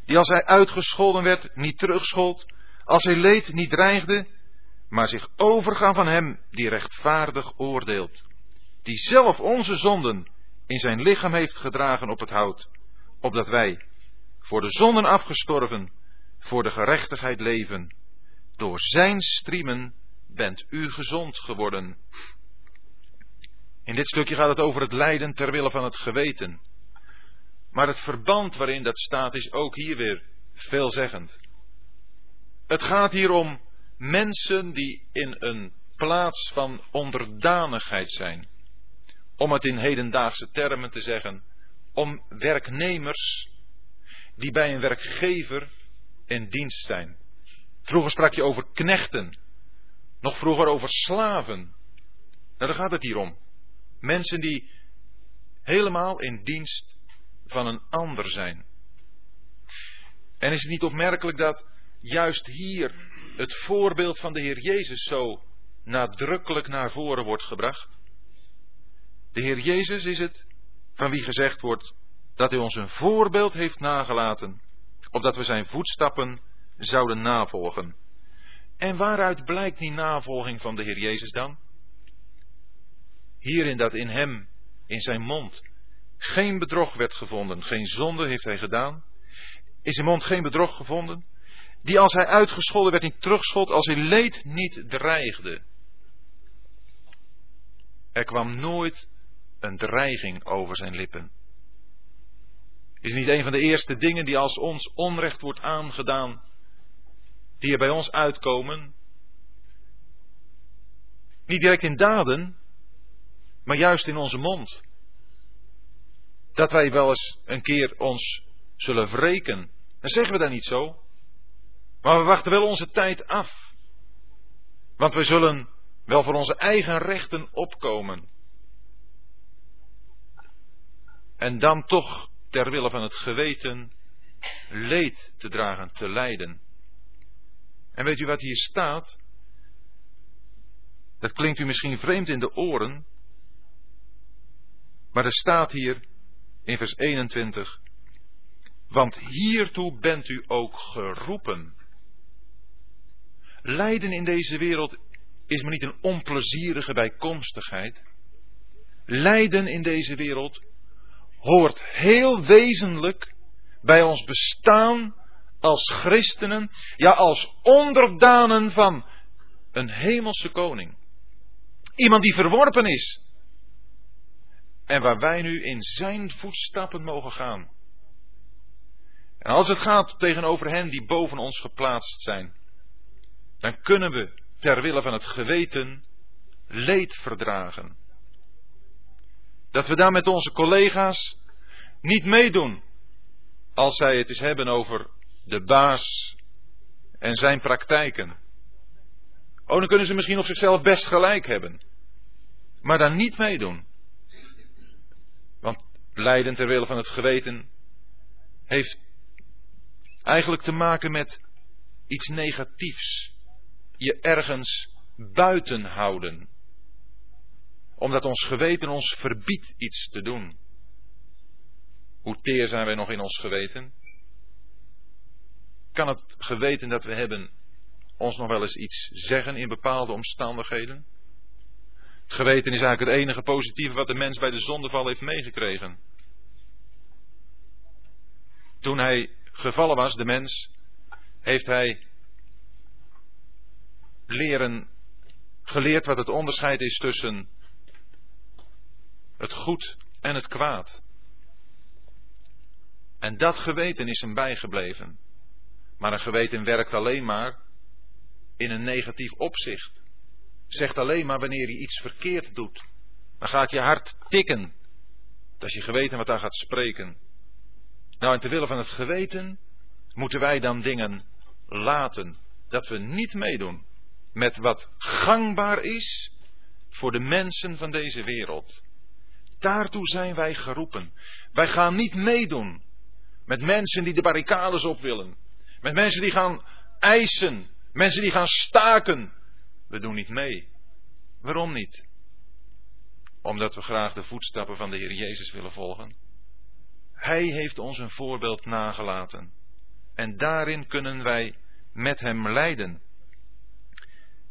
die als hij uitgescholden werd niet terugschold, als hij leed niet dreigde, maar zich overgaan van hem die rechtvaardig oordeelt, die zelf onze zonden in zijn lichaam heeft gedragen op het hout, opdat wij, voor de zonden afgestorven, voor de gerechtigheid leven. Door zijn striemen bent u gezond geworden. In dit stukje gaat het over het lijden ter wille van het geweten. Maar het verband waarin dat staat is ook hier weer veelzeggend. Het gaat hier om mensen die in een plaats van onderdanigheid zijn. Om het in hedendaagse termen te zeggen, om werknemers die bij een werkgever in dienst zijn. Vroeger sprak je over knechten, nog vroeger over slaven. Nou, daar gaat het hier om. Mensen die helemaal in dienst van een ander zijn. En is het niet opmerkelijk dat juist hier het voorbeeld van de Heer Jezus zo nadrukkelijk naar voren wordt gebracht? De Heer Jezus is het van wie gezegd wordt dat hij ons een voorbeeld heeft nagelaten, opdat we zijn voetstappen zouden navolgen. En waaruit blijkt die navolging van de Heer Jezus dan? Hierin dat in hem, in zijn mond, geen bedrog werd gevonden, geen zonde heeft hij gedaan. In zijn mond geen bedrog gevonden, die als hij uitgescholden werd niet terugschold, als hij leed niet dreigde. Er kwam nooit een dreiging over zijn lippen. Is niet een van de eerste dingen die als ons onrecht wordt aangedaan, die er bij ons uitkomen? Niet direct in daden, maar juist in onze mond. Dat wij wel eens een keer ons zullen wreken. Dan zeggen we dat niet zo. Maar we wachten wel onze tijd af. Want we zullen wel voor onze eigen rechten opkomen. En dan toch ter wille van het geweten leed te dragen, te lijden. En weet u wat hier staat? Dat klinkt u misschien vreemd in de oren, maar er staat hier in vers 21, want hiertoe bent u ook geroepen. Lijden in deze wereld is maar niet een onplezierige bijkomstigheid. Lijden in deze wereld hoort heel wezenlijk bij ons bestaan als christenen, ja als onderdanen van een hemelse koning. Iemand die verworpen is. En waar wij nu in zijn voetstappen mogen gaan. En als het gaat tegenover hen die boven ons geplaatst zijn, dan kunnen we ter wille van het geweten leed verdragen. Dat we daar met onze collega's niet meedoen als zij het eens hebben over de baas en zijn praktijken. Oh, dan kunnen ze misschien op zichzelf best gelijk hebben. Maar dan niet meedoen. Lijden ter wille van het geweten heeft eigenlijk te maken met iets negatiefs. Je ergens buiten houden. Omdat ons geweten ons verbiedt iets te doen. Hoe teer zijn wij nog in ons geweten? Kan het geweten dat we hebben ons nog wel eens iets zeggen in bepaalde omstandigheden? Het geweten is eigenlijk het enige positieve wat de mens bij de zondeval heeft meegekregen. Toen hij gevallen was, de mens, heeft hij leren, geleerd wat het onderscheid is tussen het goed en het kwaad. En dat geweten is hem bijgebleven. Maar een geweten werkt alleen maar in een negatief opzicht. Zegt alleen maar wanneer je iets verkeerd doet. Dan gaat je hart tikken. Dat je geweten wat daar gaat spreken. Nou, en te willen van het geweten moeten wij dan dingen laten. Dat we niet meedoen met wat gangbaar is voor de mensen van deze wereld. Daartoe zijn wij geroepen. Wij gaan niet meedoen met mensen die de barricades op willen. Met mensen die gaan eisen. Mensen die gaan staken. We doen niet mee. Waarom niet? Omdat we graag de voetstappen van de Heer Jezus willen volgen. Hij heeft ons een voorbeeld nagelaten. En daarin kunnen wij met Hem lijden.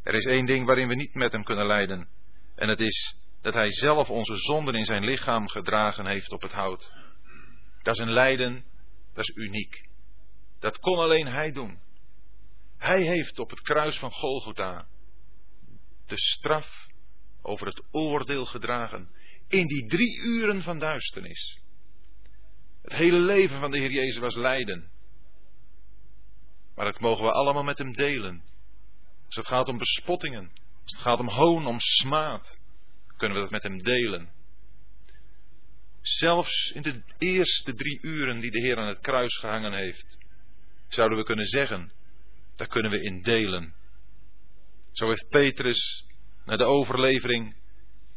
Er is één ding waarin we niet met Hem kunnen lijden. En het is dat Hij zelf onze zonden in zijn lichaam gedragen heeft op het hout. Dat is een lijden, dat is uniek. Dat kon alleen Hij doen. Hij heeft op het kruis van Golgotha de straf over het oordeel gedragen. In die drie uren van duisternis. Het hele leven van de Heer Jezus was lijden. Maar dat mogen we allemaal met hem delen. Als het gaat om bespottingen, als het gaat om hoon, om smaad, kunnen we dat met hem delen. Zelfs in de eerste drie uren die de Heer aan het kruis gehangen heeft, zouden we kunnen zeggen, daar kunnen we in delen. Zo heeft Petrus na de overlevering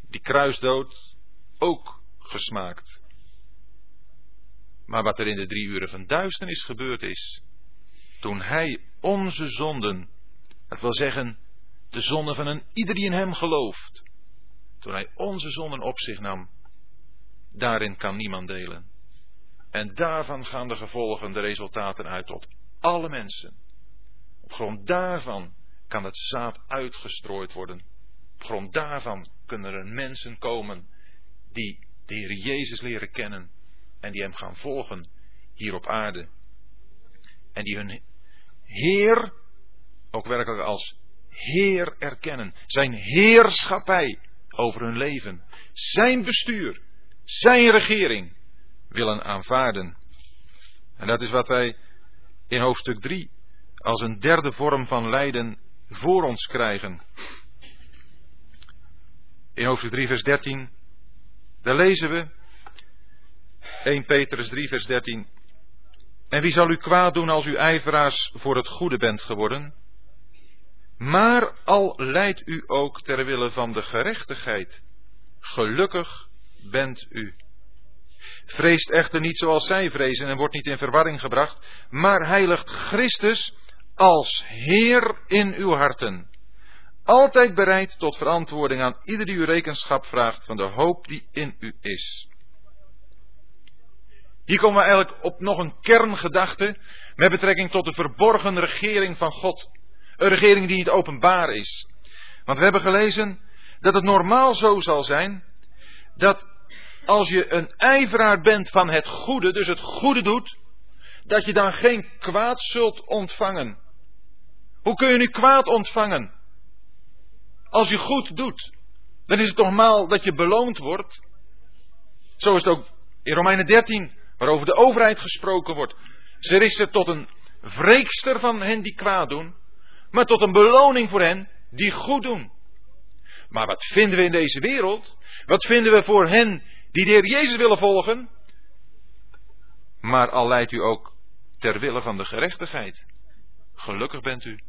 die kruisdood ook gesmaakt. Maar wat er in de drie uren van duisternis gebeurd is, toen hij onze zonden, dat wil zeggen de zonden van een ieder die in hem gelooft, toen hij onze zonden op zich nam, daarin kan niemand delen. En daarvan gaan de gevolgen, de resultaten uit tot alle mensen. Op grond daarvan kan het zaad uitgestrooid worden. Op grond daarvan kunnen er mensen komen die de Heer Jezus leren kennen en die Hem gaan volgen hier op aarde. En die hun Heer ook werkelijk als Heer erkennen. Zijn heerschappij over hun leven. Zijn bestuur. Zijn regering willen aanvaarden. En dat is wat wij in hoofdstuk 3 als een derde vorm van lijden voor ons krijgen. In hoofdstuk 3, vers 13, daar lezen we 1 Petrus 3, vers 13. En wie zal u kwaad doen als u ijveraars voor het goede bent geworden? Maar al leidt u ook ter wille van de gerechtigheid, gelukkig bent u. Vreest echter niet zoals zij vrezen en wordt niet in verwarring gebracht, maar heiligt Christus als Heer in uw harten. Altijd bereid tot verantwoording aan ieder die u rekenschap vraagt van de hoop die in u is. Hier komen we eigenlijk op nog een kerngedachte met betrekking tot de verborgen regering van God. Een regering die niet openbaar is. Want we hebben gelezen dat het normaal zo zal zijn dat als je een ijveraar bent van het goede, dus het goede doet, dat je dan geen kwaad zult ontvangen. Hoe kun je nu kwaad ontvangen? Als je goed doet, dan is het normaal dat je beloond wordt. Zo is het ook in Romeinen 13, waarover de overheid gesproken wordt. Ze is er tot een wreekster van hen die kwaad doen, maar tot een beloning voor hen die goed doen. Maar wat vinden we in deze wereld? Wat vinden we voor hen die de Heer Jezus willen volgen? Maar al leidt u ook ter wille van de gerechtigheid. Gelukkig bent u.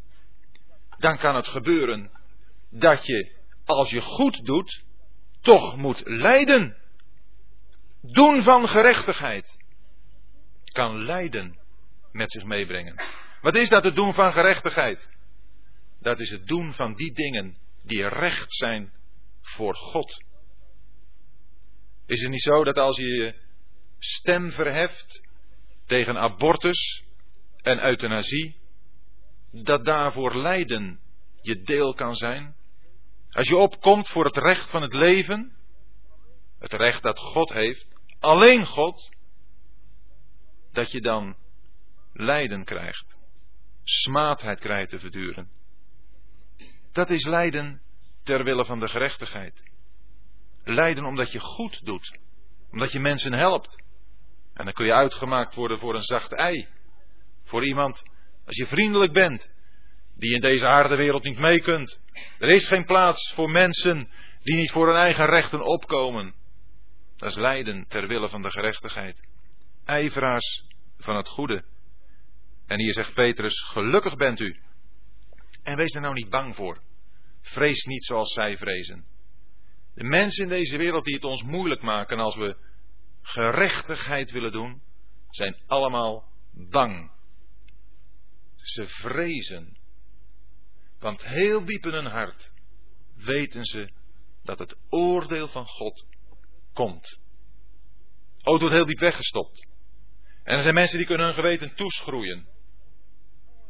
Dan kan het gebeuren dat je, als je goed doet, toch moet lijden. Doen van gerechtigheid kan lijden met zich meebrengen. Wat is dat het doen van gerechtigheid? Dat is het doen van die dingen die recht zijn voor God. Is het niet zo dat als je je stem verheft tegen abortus en euthanasie, dat daarvoor lijden je deel kan zijn? Als je opkomt voor het recht van het leven, het recht dat God heeft, alleen God, dat je dan lijden krijgt, smaadheid krijgt te verduren. Dat is lijden ter wille van de gerechtigheid. Lijden omdat je goed doet. Omdat je mensen helpt. En dan kun je uitgemaakt worden voor een zacht ei. Voor iemand, als je vriendelijk bent, die in deze harde wereld niet mee kunt. Er is geen plaats voor mensen die niet voor hun eigen rechten opkomen. Dat is lijden ter wille van de gerechtigheid. Ijveraars van het goede. En hier zegt Petrus, gelukkig bent u. En wees er nou niet bang voor. Vrees niet zoals zij vrezen. De mensen in deze wereld die het ons moeilijk maken als we gerechtigheid willen doen, zijn allemaal bang. Ze vrezen. Want heel diep in hun hart weten ze dat het oordeel van God komt. Oh, het wordt heel diep weggestopt. En er zijn mensen die kunnen hun geweten toeschroeien.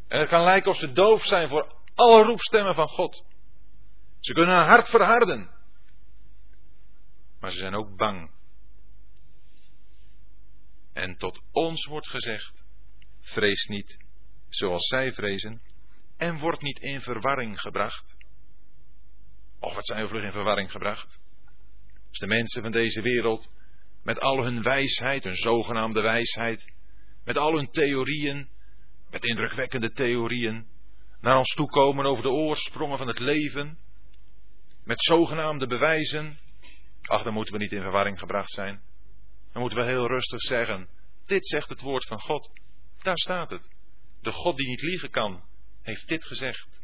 En het kan lijken of ze doof zijn voor alle roepstemmen van God. Ze kunnen hun hart verharden. Maar ze zijn ook bang. En tot ons wordt gezegd: vrees niet zoals zij vrezen, en wordt niet in verwarring gebracht. Of wat zijn we vlug in verwarring gebracht? Als de mensen van deze wereld met al hun wijsheid, hun zogenaamde wijsheid, met al hun theorieën, met indrukwekkende theorieën, naar ons toe komen over de oorsprongen van het leven, met zogenaamde bewijzen, ach, dan moeten we niet in verwarring gebracht zijn. Dan moeten we heel rustig zeggen, dit zegt het woord van God. Daar staat het. De God die niet liegen kan, heeft dit gezegd.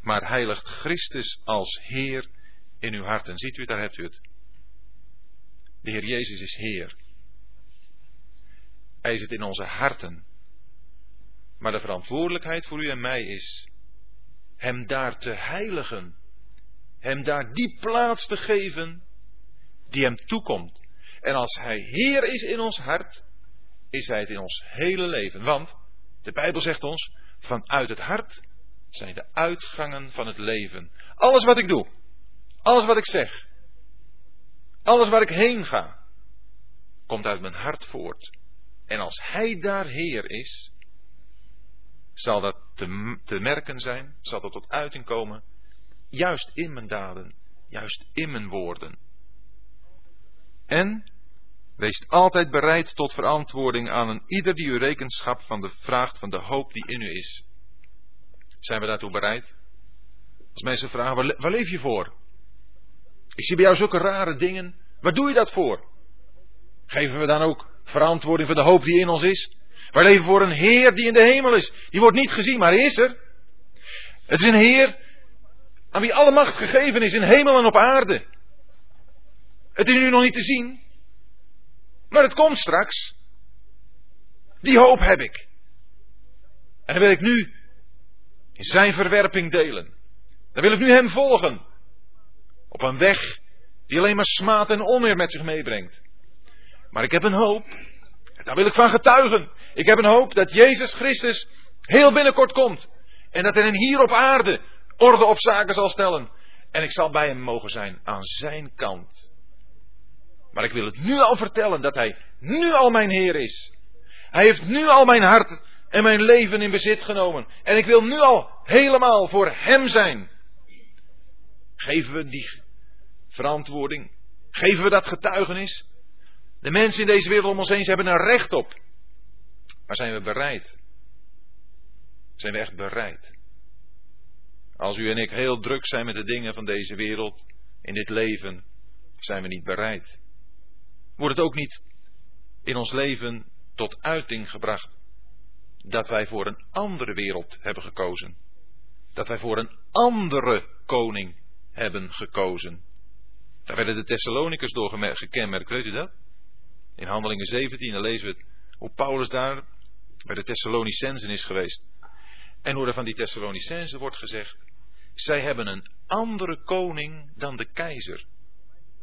Maar heiligt Christus als Heer in uw harten. Ziet u, daar hebt u het. De Heer Jezus is Heer. Hij zit in onze harten. Maar de verantwoordelijkheid voor u en mij is Hem daar te heiligen. Hem daar die plaats te geven die Hem toekomt. En als Hij Heer is in ons hart, is Hij het in ons hele leven. Want de Bijbel zegt ons, vanuit het hart zijn de uitgangen van het leven. Alles wat ik doe, alles wat ik zeg, alles waar ik heen ga, komt uit mijn hart voort. En als Hij daar Heer is, zal dat te, merken zijn, zal dat tot uiting komen, juist in mijn daden, juist in mijn woorden. En wees altijd bereid tot verantwoording aan een ieder die u rekenschap van de vraagt van de hoop die in u is. Zijn we daartoe bereid? Als mensen vragen, waar, leef je voor? Ik zie bij jou zulke rare dingen. Waar doe je dat voor? Geven we dan ook verantwoording voor de hoop die in ons is? Wij leven voor een Heer die in de hemel is. Die wordt niet gezien, maar is er. Het is een Heer aan wie alle macht gegeven is in hemel en op aarde. Het is nu nog niet te zien, maar het komt straks. Die hoop heb ik. En dan wil ik nu zijn verwerping delen. Dan wil ik nu hem volgen. Op een weg die alleen maar smaad en onweer met zich meebrengt. Maar ik heb een hoop. Daar wil ik van getuigen. Ik heb een hoop dat Jezus Christus heel binnenkort komt. En dat hij hier op aarde orde op zaken zal stellen. En ik zal bij hem mogen zijn aan zijn kant. Maar ik wil het nu al vertellen dat hij nu al mijn Heer is. Hij heeft nu al mijn hart en mijn leven in bezit genomen. En ik wil nu al helemaal voor hem zijn. Geven we die verantwoording? Geven we dat getuigenis? De mensen in deze wereld om ons heen hebben er recht op. Maar zijn we bereid? Zijn we echt bereid? Als u en ik heel druk zijn met de dingen van deze wereld, in dit leven, zijn we niet bereid. Wordt het ook niet in ons leven tot uiting gebracht dat wij voor een andere wereld hebben gekozen? Dat wij voor een andere koning hebben gekozen. Daar werden de Thessalonicus door gekenmerkt, weet u dat? In Handelingen 17 dan lezen we hoe Paulus daar bij de Thessalonicensen is geweest. En hoe er van die Thessalonicensen wordt gezegd, zij hebben een andere koning dan de keizer.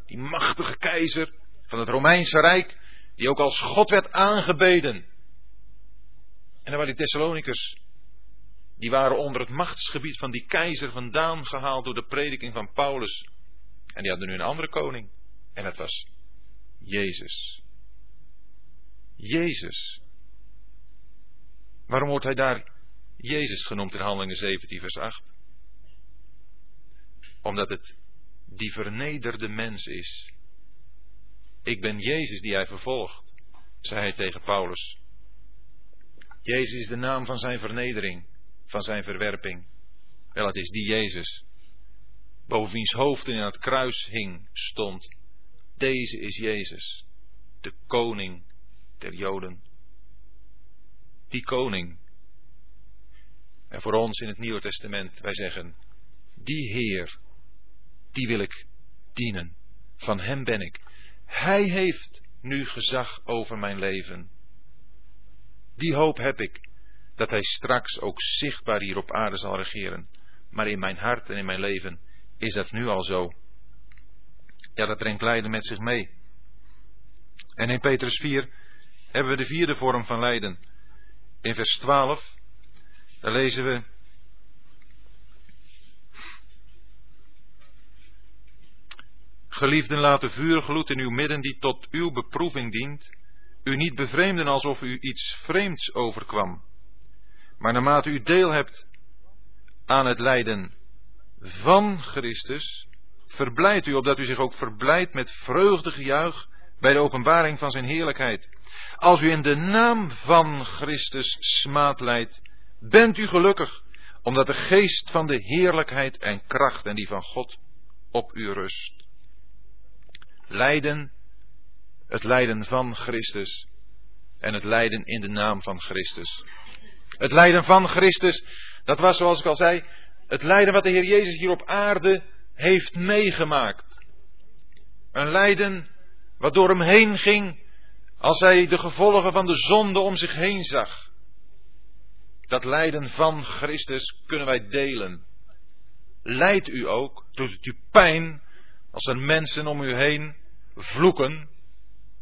Die machtige keizer van het Romeinse Rijk, die ook als God werd aangebeden. En dan waren die Thessalonikers, die waren onder het machtsgebied van die keizer vandaan gehaald door de prediking van Paulus. En die hadden nu een andere koning. En dat was Jezus. Jezus. Waarom wordt hij daar Jezus genoemd in Handelingen 17, vers 8? Omdat het die vernederde mens is. Ik ben Jezus die hij vervolgt, zei hij tegen Paulus. Jezus is de naam van zijn vernedering, van zijn verwerping. Wel, het is die Jezus, boven wiens hoofd in het kruis hing, stond. Deze is Jezus, de koning der Joden. Die koning. En voor ons in het Nieuwe Testament, wij zeggen, die Heer, die wil ik dienen. Van Hem ben ik. Hij heeft nu gezag over mijn leven. Die hoop heb ik, dat Hij straks ook zichtbaar hier op aarde zal regeren. Maar in mijn hart en in mijn leven is dat nu al zo. Ja, dat brengt lijden met zich mee. En in Petrus 4 hebben we de vierde vorm van lijden. In vers 12, daar lezen we. Geliefden, laat de vuurgloed in uw midden die tot uw beproeving dient, u niet bevreemden alsof u iets vreemds overkwam. Maar naarmate u deel hebt aan het lijden van Christus, verblijdt u opdat u zich ook verblijdt met vreugdegejuich bij de openbaring van zijn heerlijkheid. Als u in de naam van Christus smaad leidt, bent u gelukkig, omdat de geest van de heerlijkheid en kracht en die van God op u rust. Lijden, het lijden van Christus en het lijden in de naam van Christus. Het lijden van Christus, dat was zoals ik al zei, het lijden wat de Heer Jezus hier op aarde heeft meegemaakt. Een lijden wat door hem heen ging als hij de gevolgen van de zonde om zich heen zag. Dat lijden van Christus kunnen wij delen. Lijdt u ook, doet u pijn als er mensen om u heen vloeken,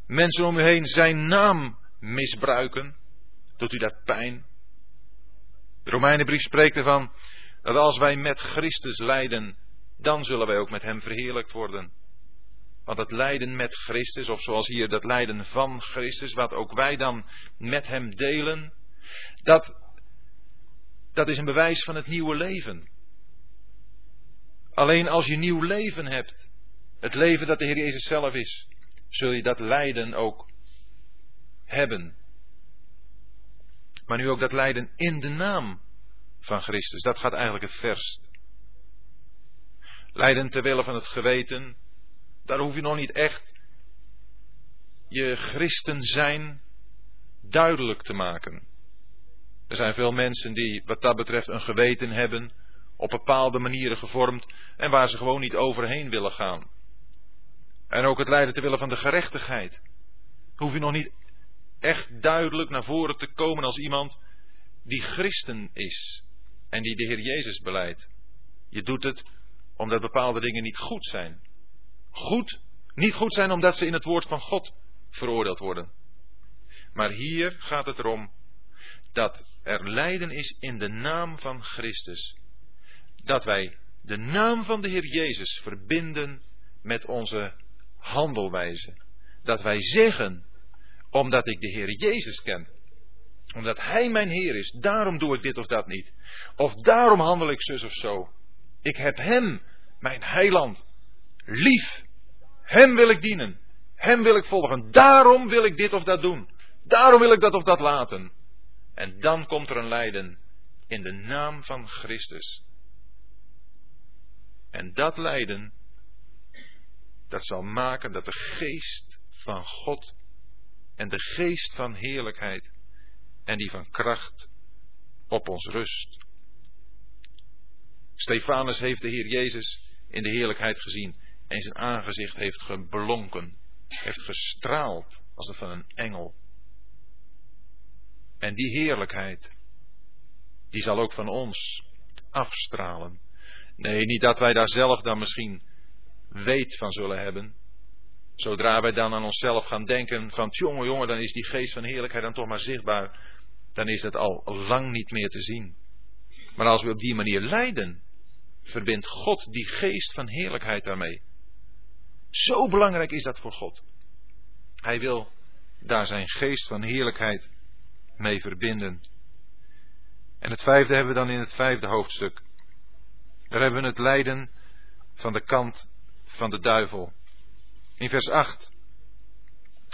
mensen om u heen zijn naam misbruiken, doet u dat pijn? De Romeinenbrief spreekt ervan dat als wij met Christus lijden, dan zullen wij ook met Hem verheerlijkt worden. Want het lijden met Christus, of zoals hier dat lijden van Christus, wat ook wij dan met Hem delen, dat, dat is een bewijs van het nieuwe leven. Alleen als je nieuw leven hebt, het leven dat de Heer Jezus zelf is, zul je dat lijden ook hebben. Maar nu ook dat lijden in de naam van Christus. Dat gaat eigenlijk het verst. Lijden ter wille van het geweten. Daar hoef je nog niet echt je christen zijn duidelijk te maken. Er zijn veel mensen die wat dat betreft een geweten hebben, op bepaalde manieren gevormd en waar ze gewoon niet overheen willen gaan. En ook het lijden te willen van de gerechtigheid. Hoef je nog niet echt duidelijk naar voren te komen als iemand die christen is en die de Heer Jezus beleidt. Je doet het omdat bepaalde dingen niet goed zijn. Goed, niet goed zijn omdat ze in het woord van God veroordeeld worden. Maar hier gaat het erom dat er lijden is in de naam van Christus. Dat wij de naam van de Heer Jezus verbinden met onze handelwijze. Dat wij zeggen, omdat ik de Heer Jezus ken, omdat Hij mijn Heer is, daarom doe ik dit of dat niet. Of daarom handel ik zus of zo. Ik heb Hem, mijn heiland, lief. Hem wil ik dienen. Hem wil ik volgen. Daarom wil ik dit of dat doen. Daarom wil ik dat of dat laten. En dan komt er een lijden in de naam van Christus. En dat lijden, dat zal maken dat de geest van God en de geest van heerlijkheid en die van kracht op ons rust. Stefanus heeft de Heer Jezus in de heerlijkheid gezien en zijn aangezicht heeft geblonken, heeft gestraald als het van een engel. En die heerlijkheid, die zal ook van ons afstralen. Nee, niet dat wij daar zelf dan misschien weet van zullen hebben. Zodra wij dan aan onszelf gaan denken van, jongen, jongen, dan is die geest van heerlijkheid dan toch maar zichtbaar dan is het al lang niet meer te zien. Maar als we op die manier lijden, verbindt God die geest van heerlijkheid daarmee. Zo belangrijk is dat voor God. Hij wil daar zijn geest van heerlijkheid mee verbinden. En het vijfde hebben we dan in het vijfde hoofdstuk. Daar hebben we het lijden van de kant van de duivel. In vers 8.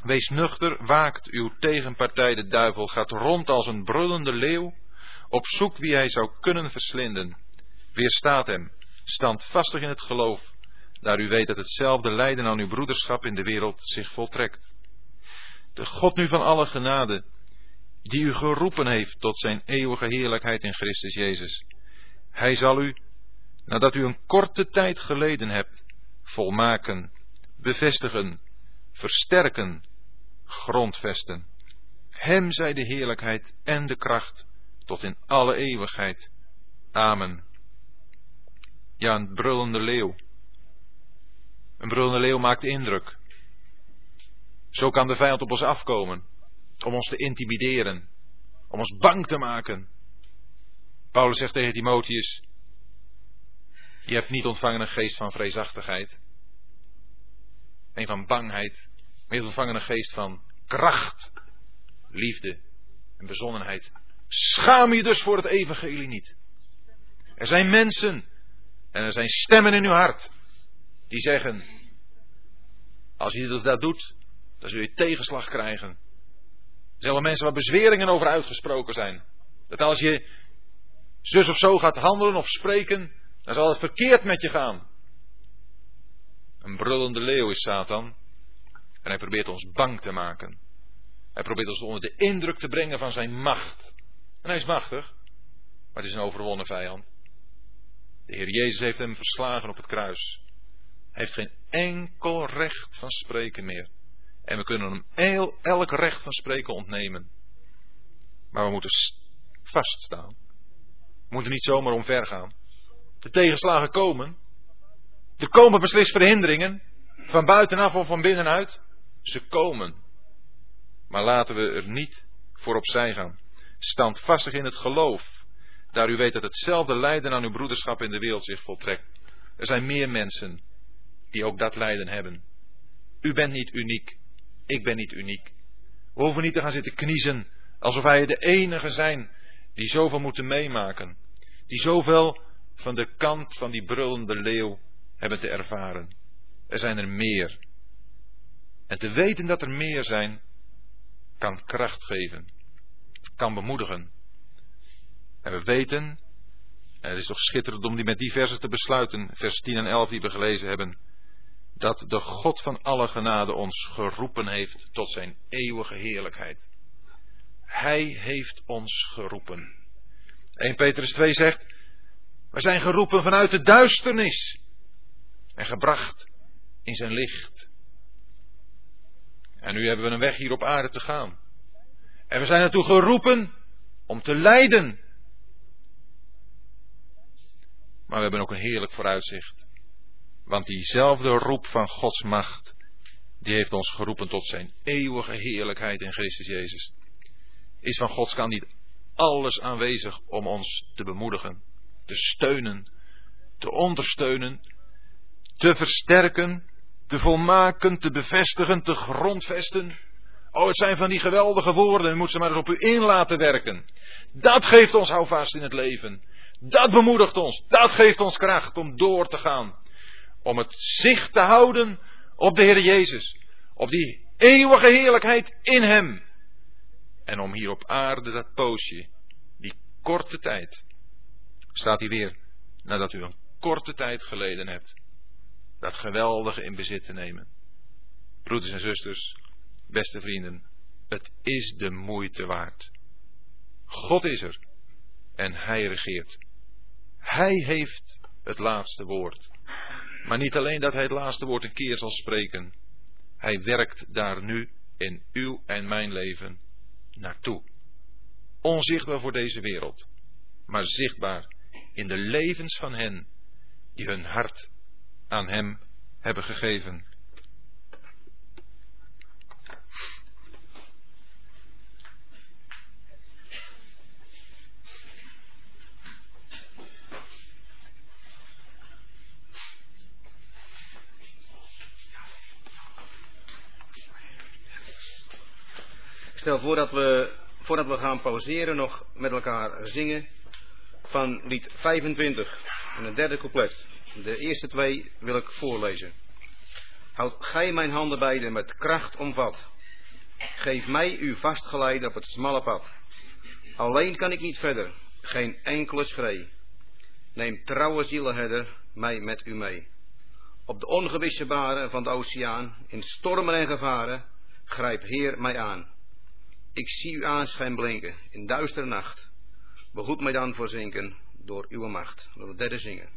Wees nuchter, waakt uw tegenpartij de duivel, gaat rond als een brullende leeuw, op zoek wie hij zou kunnen verslinden. Weerstaat hem, standvastig in het geloof, daar u weet dat hetzelfde lijden aan uw broederschap in de wereld zich voltrekt. De God nu van alle genade, die u geroepen heeft tot zijn eeuwige heerlijkheid in Christus Jezus. Hij zal u, nadat u een korte tijd geleden hebt, volmaken, bevestigen, versterken, grondvesten. Hem zij de heerlijkheid en de kracht tot in alle eeuwigheid. Amen. Ja, een brullende leeuw. Een brullende leeuw maakt indruk. Zo kan de vijand op ons afkomen, om ons te intimideren, om ons bang te maken. Paulus zegt tegen Timotheus, je hebt niet ontvangen een geest van vreesachtigheid, een van bangheid, maar je hebt ontvangen een geest van kracht, liefde en bezonnenheid. Schaam je dus voor het evangelie niet. Er zijn mensen en er zijn stemmen in uw hart die zeggen, als je dat doet, dan zul je tegenslag krijgen. Er zijn wel mensen waar bezweringen over uitgesproken zijn. Dat als je zus of zo gaat handelen of spreken, dan zal het verkeerd met je gaan. Een brullende leeuw is Satan. En hij probeert ons bang te maken. Hij probeert ons onder de indruk te brengen van zijn macht. En hij is machtig, maar het is een overwonnen vijand. De Heer Jezus heeft hem verslagen op het kruis. Hij heeft geen enkel recht van spreken meer. En we kunnen hem elk recht van spreken ontnemen. Maar we moeten vaststaan. We moeten niet zomaar omver gaan. De tegenslagen komen. Er komen beslist verhinderingen. Van buitenaf of van binnenuit. Ze komen. Maar laten we er niet voor opzij gaan. Standvastig in het geloof. Daar u weet dat hetzelfde lijden aan uw broederschap in de wereld zich voltrekt. Er zijn meer mensen die ook dat lijden hebben. U bent niet uniek. Ik ben niet uniek. We hoeven niet te gaan zitten kniezen alsof wij de enige zijn die zoveel moeten meemaken. Die zoveel van de kant van die brullende leeuw hebben te ervaren. Er zijn er meer. En te weten dat er meer zijn, kan kracht geven, kan bemoedigen. En we weten, en het is toch schitterend om die met die versen te besluiten, vers 10 en 11 die we gelezen hebben, dat de God van alle genade ons geroepen heeft tot zijn eeuwige heerlijkheid. Hij heeft ons geroepen. 1 Petrus 2 zegt, we zijn geroepen vanuit de duisternis en gebracht in zijn licht. En nu hebben we een weg hier op aarde te gaan. En we zijn ertoe geroepen om te lijden. Maar we hebben ook een heerlijk vooruitzicht. Want diezelfde roep van Gods macht, die heeft ons geroepen tot zijn eeuwige heerlijkheid in Christus Jezus. Is van Gods kant niet alles aanwezig om ons te bemoedigen, te steunen, te ondersteunen, te versterken, te volmaken, te bevestigen, te grondvesten. Oh, het zijn van die geweldige woorden, u moet ze maar eens op u in laten werken. Dat geeft ons houvast in het leven. Dat bemoedigt ons, dat geeft ons kracht om door te gaan. Om het zicht te houden op de Heer Jezus. Op die eeuwige heerlijkheid in Hem. En om hier op aarde dat poosje, die korte tijd, staat hij weer, nadat u een korte tijd geleden hebt, dat geweldige in bezit te nemen. Broeders en zusters, beste vrienden, het is de moeite waard. God is er en Hij regeert. Hij heeft het laatste woord. Maar niet alleen dat Hij het laatste woord een keer zal spreken. Hij werkt daar nu in uw en mijn leven naartoe. Onzichtbaar voor deze wereld, maar zichtbaar in de levens van hen die hun hart aan Hem hebben gegeven. stel voor dat we, voordat we gaan pauzeren, nog met elkaar zingen van lied 25, en het derde couplet. De eerste twee wil ik voorlezen. Houd gij mijn handen beiden met kracht omvat. Geef mij uw vastgeleide op het smalle pad. Alleen kan ik niet verder, geen enkele schree. Neem trouwe zielenherder mij met u mee. Op de ongewisse baren van de oceaan, in stormen en gevaren, grijp Heer mij aan. Ik zie uw aanschijn blinken in duistere nacht. Behoed mij dan voor zinken door uw macht. Door het derde zingen.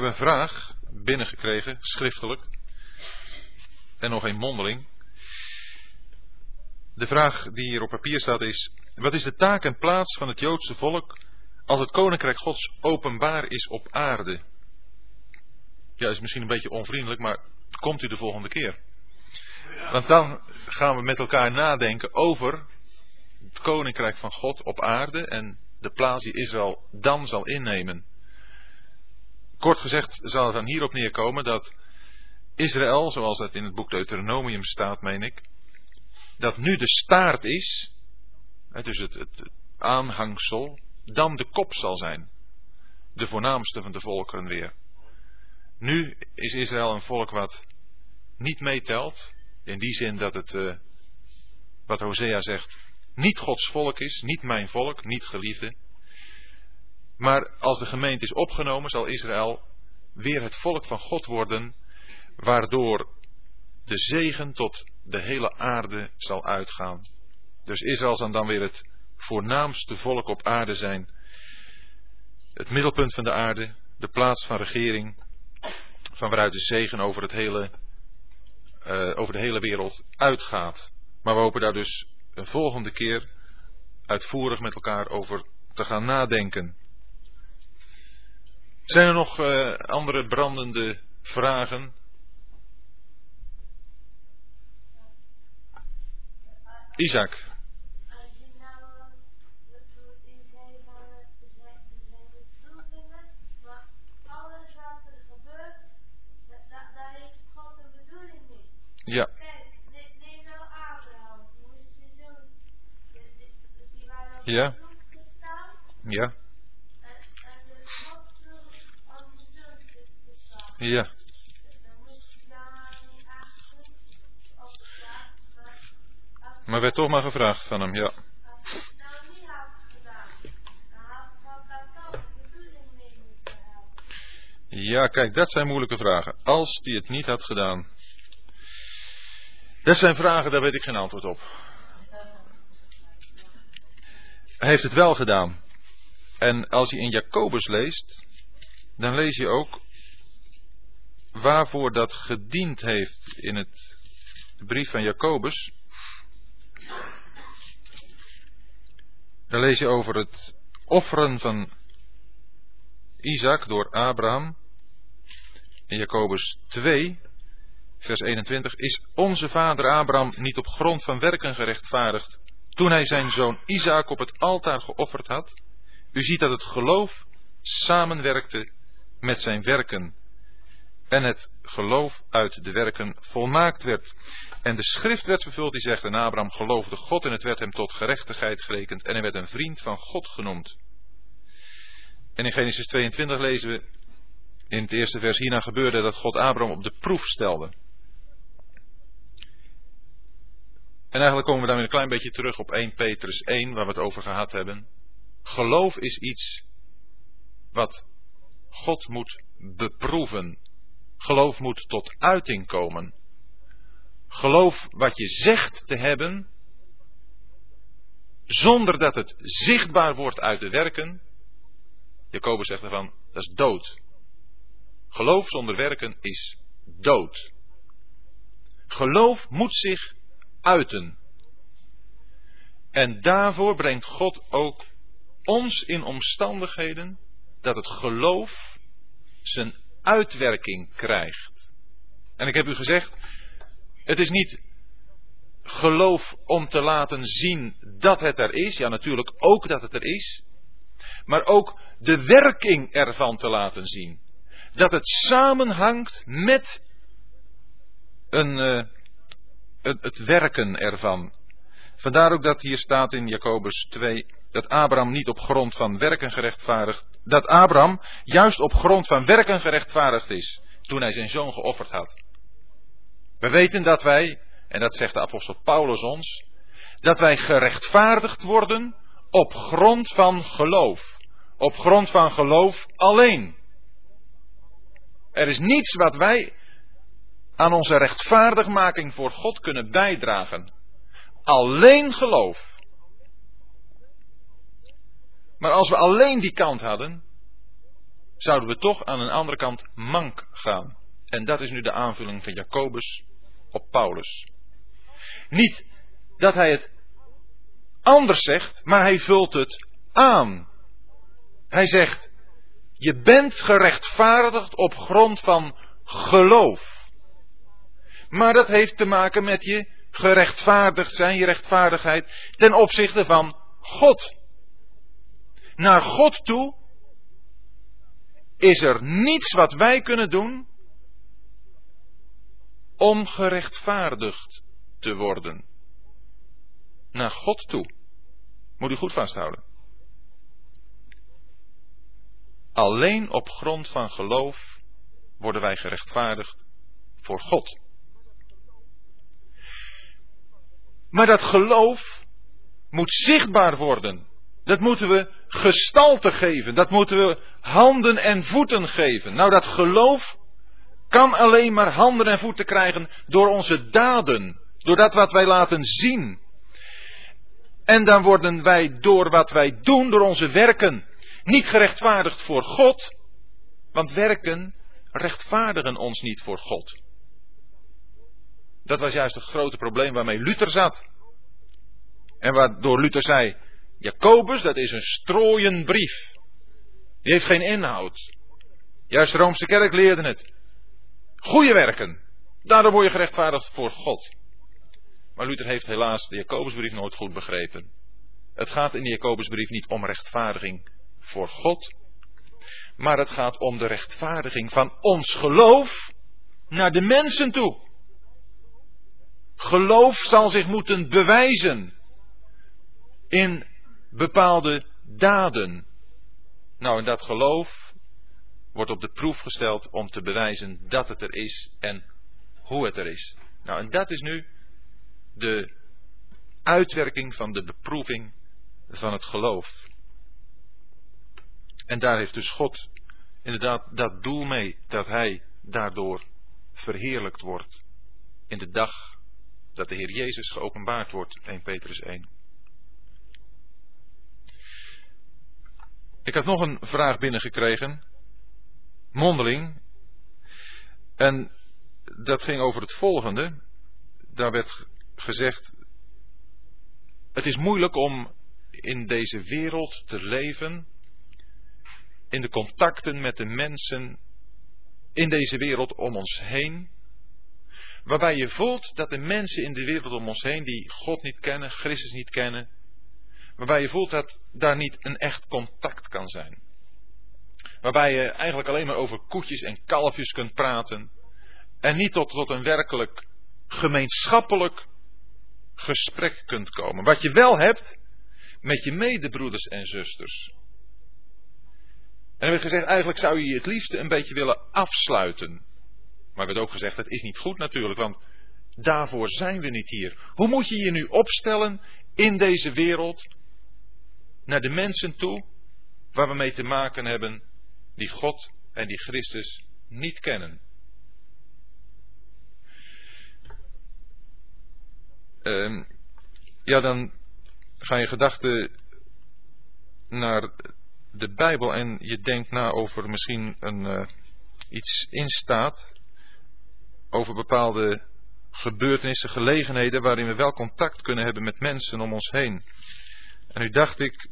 Heb een vraag binnengekregen, schriftelijk. En nog een mondeling. De vraag die hier op papier staat is: Wat is de taak en plaats van het Joodse volk als het koninkrijk Gods openbaar is op aarde? Ja, is misschien een beetje onvriendelijk, maar komt u de volgende keer. Want dan gaan we met elkaar nadenken over het koninkrijk van God op aarde en de plaats die Israël dan zal innemen. Kort gezegd zal het dan hierop neerkomen dat Israël, zoals dat in het boek Deuteronomium staat, meen ik, dat nu de staart is, dus het, het aanhangsel, dan de kop zal zijn. De voornaamste van de volkeren weer. Nu is Israël een volk wat niet meetelt, in die zin dat het, uh, wat Hosea zegt, niet Gods volk is, niet mijn volk, niet geliefde. Maar als de gemeente is opgenomen, zal Israël weer het volk van God worden, waardoor de zegen tot de hele aarde zal uitgaan. Dus Israël zal dan weer het voornaamste volk op aarde zijn. Het middelpunt van de aarde, de plaats van regering, van waaruit de zegen over, het hele, uh, over de hele wereld uitgaat. Maar we hopen daar dus een volgende keer uitvoerig met elkaar over te gaan nadenken. Zijn er nog uh, andere brandende vragen? Isaac. Ja. Ja. Ja. Ja. Maar werd toch maar gevraagd van hem, ja. Ja, kijk, dat zijn moeilijke vragen. Als hij het niet had gedaan. Dat zijn vragen, daar weet ik geen antwoord op. Hij heeft het wel gedaan. En als je in Jacobus leest, dan lees je ook waarvoor dat gediend heeft in het brief van Jacobus. Dan lees je over het offeren van Isaac door Abraham. In Jacobus 2, vers 21, is onze vader Abraham niet op grond van werken gerechtvaardigd toen hij zijn zoon Isaac op het altaar geofferd had? U ziet dat het geloof samenwerkte met zijn werken en het geloof uit de werken volmaakt werd. En de schrift werd vervuld die zegt, en Abraham geloofde God en het werd hem tot gerechtigheid gerekend en hij werd een vriend van God genoemd. En in Genesis 22 lezen we in het eerste vers, hierna gebeurde dat God Abraham op de proef stelde. En eigenlijk komen we dan weer een klein beetje terug op 1 Petrus 1, waar we het over gehad hebben. Geloof is iets wat God moet beproeven. Geloof moet tot uiting komen. Geloof wat je zegt te hebben, zonder dat het zichtbaar wordt uit de werken. Jacobus zegt ervan, dat is dood. Geloof zonder werken is dood. Geloof moet zich uiten. En daarvoor brengt God ook ons in omstandigheden dat het geloof zijn uitwerking krijgt. En ik heb u gezegd, het is niet geloof om te laten zien dat het er is, ja natuurlijk ook dat het er is, maar ook de werking ervan te laten zien. Dat het samenhangt met een, uh, het, het werken ervan. Vandaar ook dat hier staat in Jacobus 2 dat Abraham niet op grond van werken gerechtvaardigd, dat Abraham juist op grond van werken gerechtvaardigd is toen hij zijn zoon geofferd had. We weten dat wij, en dat zegt de apostel Paulus ons, dat wij gerechtvaardigd worden op grond van geloof. Op grond van geloof alleen. Er is niets wat wij aan onze rechtvaardigmaking voor God kunnen bijdragen. Alleen geloof. Maar als we alleen die kant hadden, zouden we toch aan een andere kant mank gaan. En dat is nu de aanvulling van Jacobus op Paulus. Niet dat hij het anders zegt, maar hij vult het aan. Hij zegt, je bent gerechtvaardigd op grond van geloof. Maar dat heeft te maken met je gerechtvaardigd zijn, je rechtvaardigheid ten opzichte van God. Naar God toe is er niets wat wij kunnen doen om gerechtvaardigd te worden. Naar God toe. Moet u goed vasthouden. Alleen op grond van geloof worden wij gerechtvaardigd voor God. Maar dat geloof moet zichtbaar worden. Dat moeten we gestalte geven. Dat moeten we handen en voeten geven. Nou, dat geloof kan alleen maar handen en voeten krijgen door onze daden. Door dat wat wij laten zien. En dan worden wij door wat wij doen, door onze werken, niet gerechtvaardigd voor God. Want werken rechtvaardigen ons niet voor God. Dat was juist het grote probleem waarmee Luther zat. En waardoor Luther zei: Jacobus, dat is een strooien brief. Die heeft geen inhoud. Juist de Roomse kerk leerde het. Goede werken. Daardoor word je gerechtvaardigd voor God. Maar Luther heeft helaas de Jacobusbrief nooit goed begrepen. Het gaat in de Jacobusbrief niet om rechtvaardiging voor God, maar het gaat om de rechtvaardiging van ons geloof naar de mensen toe. Geloof zal zich moeten bewijzen in bepaalde daden. Nou, en dat geloof wordt op de proef gesteld om te bewijzen dat het er is en hoe het er is. Nou, en dat is nu de uitwerking van de beproeving van het geloof. En daar heeft dus God inderdaad dat doel mee, dat hij daardoor verheerlijkt wordt in de dag dat de Heer Jezus geopenbaard wordt, 1 Petrus 1. Ik had nog een vraag binnengekregen, mondeling, en dat ging over het volgende. Daar werd gezegd, het is moeilijk om in deze wereld te leven, in de contacten met de mensen in deze wereld om ons heen, waarbij je voelt dat de mensen in de wereld om ons heen die God niet kennen, Christus niet kennen, waarbij je voelt dat daar niet een echt contact kan zijn. Waarbij je eigenlijk alleen maar over koetjes en kalfjes kunt praten en niet tot, tot een werkelijk gemeenschappelijk gesprek kunt komen. Wat je wel hebt met je medebroeders en zusters. En er werd gezegd, eigenlijk zou je het liefste een beetje willen afsluiten. Maar er werd ook gezegd, het is niet goed natuurlijk, want Daarvoor zijn we niet hier. Hoe moet je je nu opstellen in deze wereld naar de mensen toe waar we mee te maken hebben die God en die Christus niet kennen? Uh, ja, dan ga je gedachten naar de Bijbel en je denkt na over misschien een, uh, iets in staat over bepaalde gebeurtenissen, gelegenheden waarin we wel contact kunnen hebben met mensen om ons heen. En nu dacht ik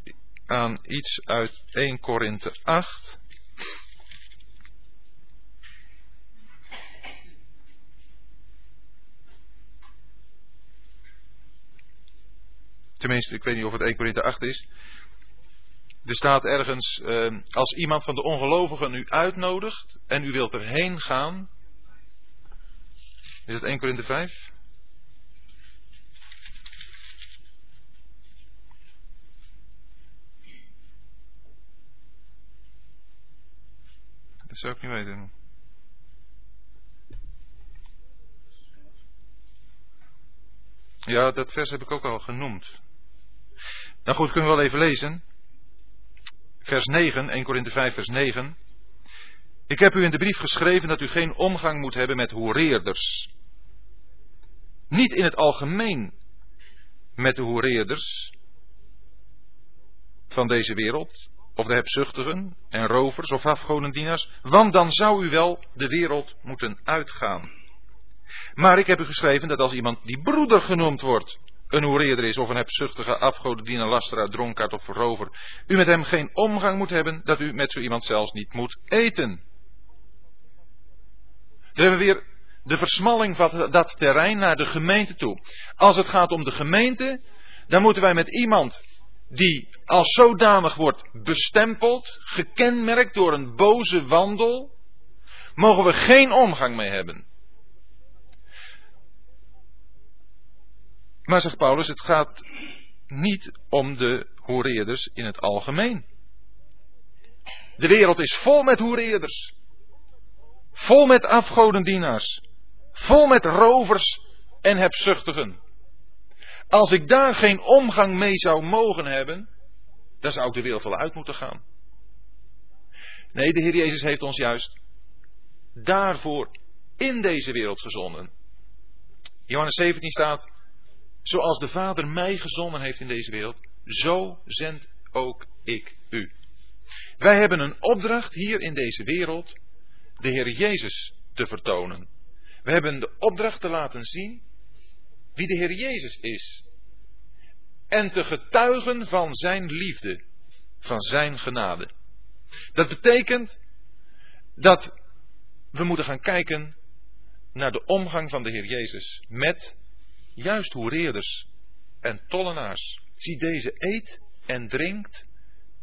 aan iets uit 1 Korinthe 8. Tenminste, ik weet niet of het 1 Korinthe 8 is. Er staat ergens, uh, als iemand van de ongelovigen u uitnodigt en u wilt erheen gaan. Is het 1 Korinthe 5? Dat zou ik niet weten. Ja, dat vers heb ik ook al genoemd. Nou goed, kunnen we wel even lezen. Vers 9, 1 Korinthe 5, vers 9. Ik heb u in de brief geschreven dat u geen omgang moet hebben met hoereerders. Niet in het algemeen met de hoereerders van deze wereld, of de hebzuchtigen en rovers of afgodendienaars, want dan zou u wel de wereld moeten uitgaan. Maar ik heb u geschreven dat als iemand die broeder genoemd wordt, een hoereerder is of een hebzuchtige afgodendiener, lasteraar, dronkaard of rover, u met hem geen omgang moet hebben, dat u met zo iemand zelfs niet moet eten. Dan hebben we weer de versmalling van dat terrein naar de gemeente toe. Als het gaat om de gemeente, dan moeten wij met iemand die als zodanig wordt bestempeld, gekenmerkt door een boze wandel, mogen we geen omgang mee hebben. Maar zegt Paulus, het gaat niet om de hoereerders in het algemeen. De wereld is vol met hoereerders. Vol met afgodendienaars. Vol met rovers en hebzuchtigen. Als ik daar geen omgang mee zou mogen hebben, dan zou ik de wereld wel uit moeten gaan. Nee, de Heer Jezus heeft ons juist daarvoor in deze wereld gezonden. Johannes 17 staat, Zoals de Vader mij gezonden heeft in deze wereld, zo zend ook ik u. Wij hebben een opdracht hier in deze wereld de Heer Jezus te vertonen. We hebben de opdracht te laten zien wie de Heer Jezus is. En te getuigen van Zijn liefde, van Zijn genade. Dat betekent dat we moeten gaan kijken naar de omgang van de Heer Jezus met juist hoereerders en tollenaars. Zie deze eet en drinkt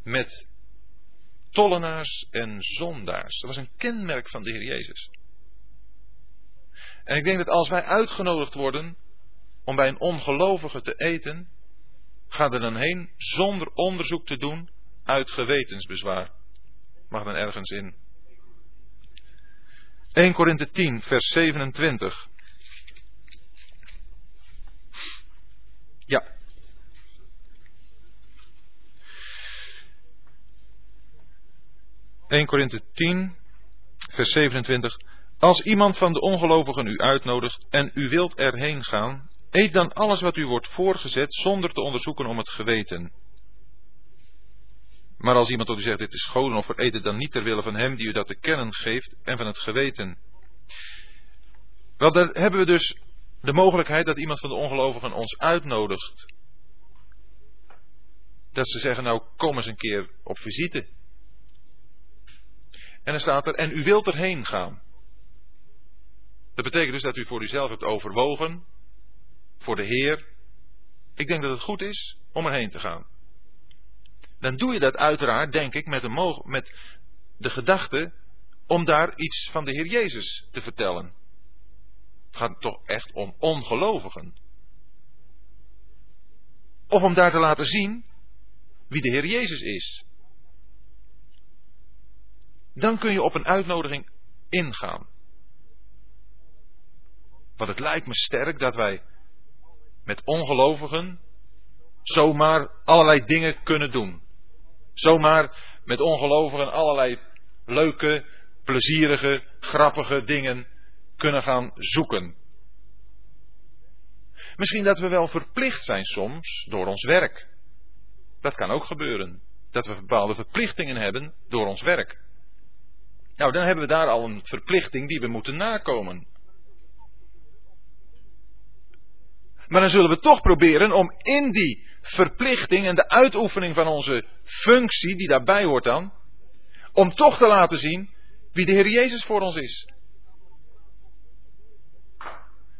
met tollenaars en zondaars. Dat was een kenmerk van de Heer Jezus. En ik denk dat als wij uitgenodigd worden om bij een ongelovige te eten, ga er dan heen zonder onderzoek te doen uit gewetensbezwaar. Mag dan ergens in. 1 Korinthe 10, vers 27. Ja. ...1 Korinthe 10, vers 27... Als iemand van de ongelovigen u uitnodigt en u wilt erheen gaan, eet dan alles wat u wordt voorgezet zonder te onderzoeken om het geweten. Maar als iemand tot u zegt, dit is schoonoffer, eet het dan niet ter wille van hem die u dat te kennen geeft en van het geweten. Wel, daar hebben we dus de mogelijkheid dat iemand van de ongelovigen ons uitnodigt. Dat ze zeggen, nou kom eens een keer op visite. En dan staat er, en u wilt erheen gaan. Dat betekent dus dat u voor uzelf hebt overwogen, voor de Heer. Ik denk dat het goed is om erheen te gaan. Dan doe je dat uiteraard, denk ik, met de, met de gedachte om daar iets van de Heer Jezus te vertellen. Het gaat toch echt om ongelovigen. Of om daar te laten zien wie de Heer Jezus is. Dan kun je op een uitnodiging ingaan. Want het lijkt me sterk dat wij met ongelovigen zomaar allerlei dingen kunnen doen. Zomaar met ongelovigen allerlei leuke, plezierige, grappige dingen kunnen gaan zoeken. Misschien dat we wel verplicht zijn soms door ons werk. Dat kan ook gebeuren. Dat we bepaalde verplichtingen hebben door ons werk. Nou, dan hebben we daar al een verplichting die we moeten nakomen. Maar dan zullen we toch proberen om in die verplichting en de uitoefening van onze functie, die daarbij hoort dan, om toch te laten zien wie de Heer Jezus voor ons is.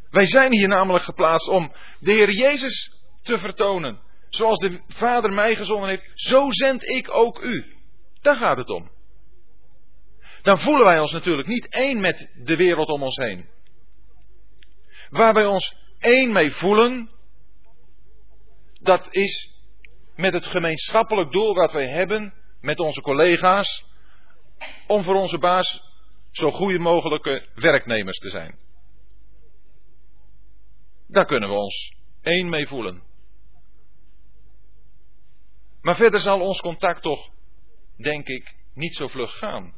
Wij zijn hier namelijk geplaatst om de Heer Jezus te vertonen. Zoals de Vader mij gezonden heeft, zo zend ik ook u. Daar gaat het om. Dan voelen wij ons natuurlijk niet één met de wereld om ons heen. Waar wij ons één mee voelen, dat is met het gemeenschappelijk doel wat wij hebben met onze collega's, om voor onze baas zo goede mogelijke werknemers te zijn. Daar kunnen we ons één mee voelen. Maar verder zal ons contact toch, denk ik, niet zo vlug gaan.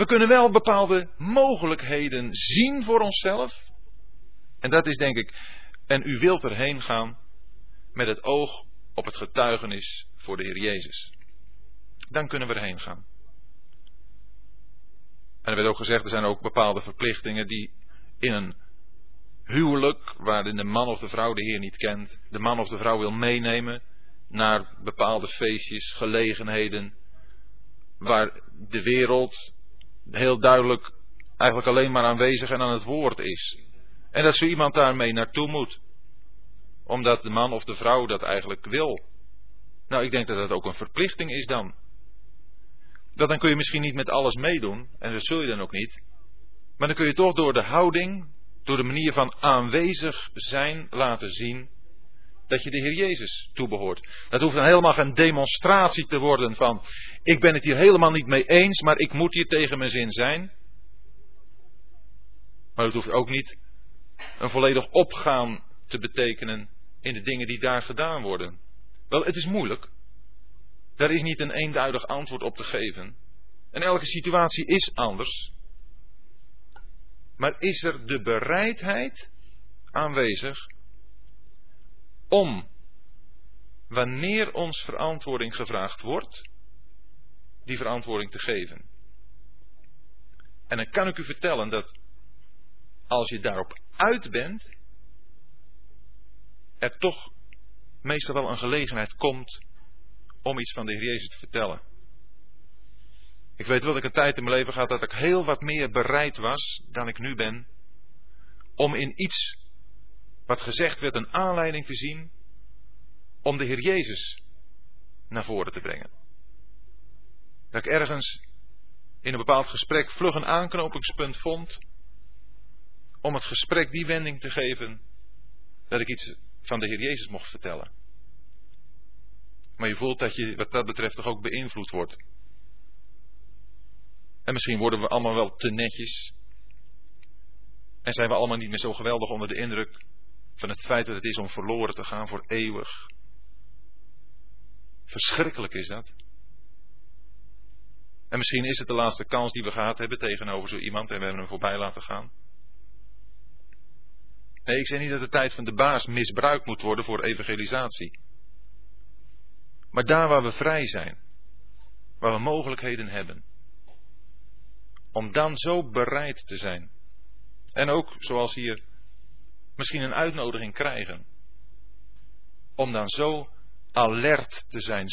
We kunnen wel bepaalde mogelijkheden zien voor onszelf. En dat is denk ik, en u wilt erheen gaan met het oog op het getuigenis voor de Heer Jezus. Dan kunnen we erheen gaan. En er werd ook gezegd, er zijn ook bepaalde verplichtingen die in een huwelijk, waarin de man of de vrouw de Heer niet kent, de man of de vrouw wil meenemen naar bepaalde feestjes, gelegenheden, waar de wereld heel duidelijk eigenlijk alleen maar aanwezig en aan het woord is. En dat zo iemand daarmee naartoe moet. Omdat de man of de vrouw dat eigenlijk wil. Nou, ik denk dat dat ook een verplichting is dan. Dat dan kun je misschien niet met alles meedoen, en dat zul je dan ook niet. Maar dan kun je toch door de houding, door de manier van aanwezig zijn laten zien dat je de Heer Jezus toebehoort. Dat hoeft dan helemaal geen demonstratie te worden van ik ben het hier helemaal niet mee eens, maar ik moet hier tegen mijn zin zijn. Maar het hoeft ook niet een volledig opgaan te betekenen in de dingen die daar gedaan worden. Wel, het is moeilijk. Daar is niet een eenduidig antwoord op te geven. En elke situatie is anders. Maar is er de bereidheid aanwezig om, wanneer ons verantwoording gevraagd wordt, die verantwoording te geven? En dan kan ik u vertellen dat als je daarop uit bent, er toch meestal wel een gelegenheid komt om iets van de Heer Jezus te vertellen. Ik weet wel dat ik een tijd in mijn leven gehad dat ik heel wat meer bereid was dan ik nu ben. Om in iets wat gezegd werd een aanleiding te zien om de Heer Jezus naar voren te brengen. Dat ik ergens in een bepaald gesprek vlug een aanknopingspunt vond om het gesprek die wending te geven dat ik iets van de Heer Jezus mocht vertellen. Maar je voelt dat je wat dat betreft toch ook beïnvloed wordt. En misschien worden we allemaal wel te netjes. En zijn we allemaal niet meer zo geweldig onder de indruk van het feit dat het is om verloren te gaan voor eeuwig. Verschrikkelijk is dat. En misschien is het de laatste kans die we gehad hebben tegenover zo iemand en we hebben hem voorbij laten gaan. Nee, ik zeg niet dat de tijd van de baas misbruikt moet worden voor evangelisatie. Maar daar waar we vrij zijn, waar we mogelijkheden hebben, om dan zo bereid te zijn. En ook, zoals hier, misschien een uitnodiging krijgen. Om dan zo alert te zijn,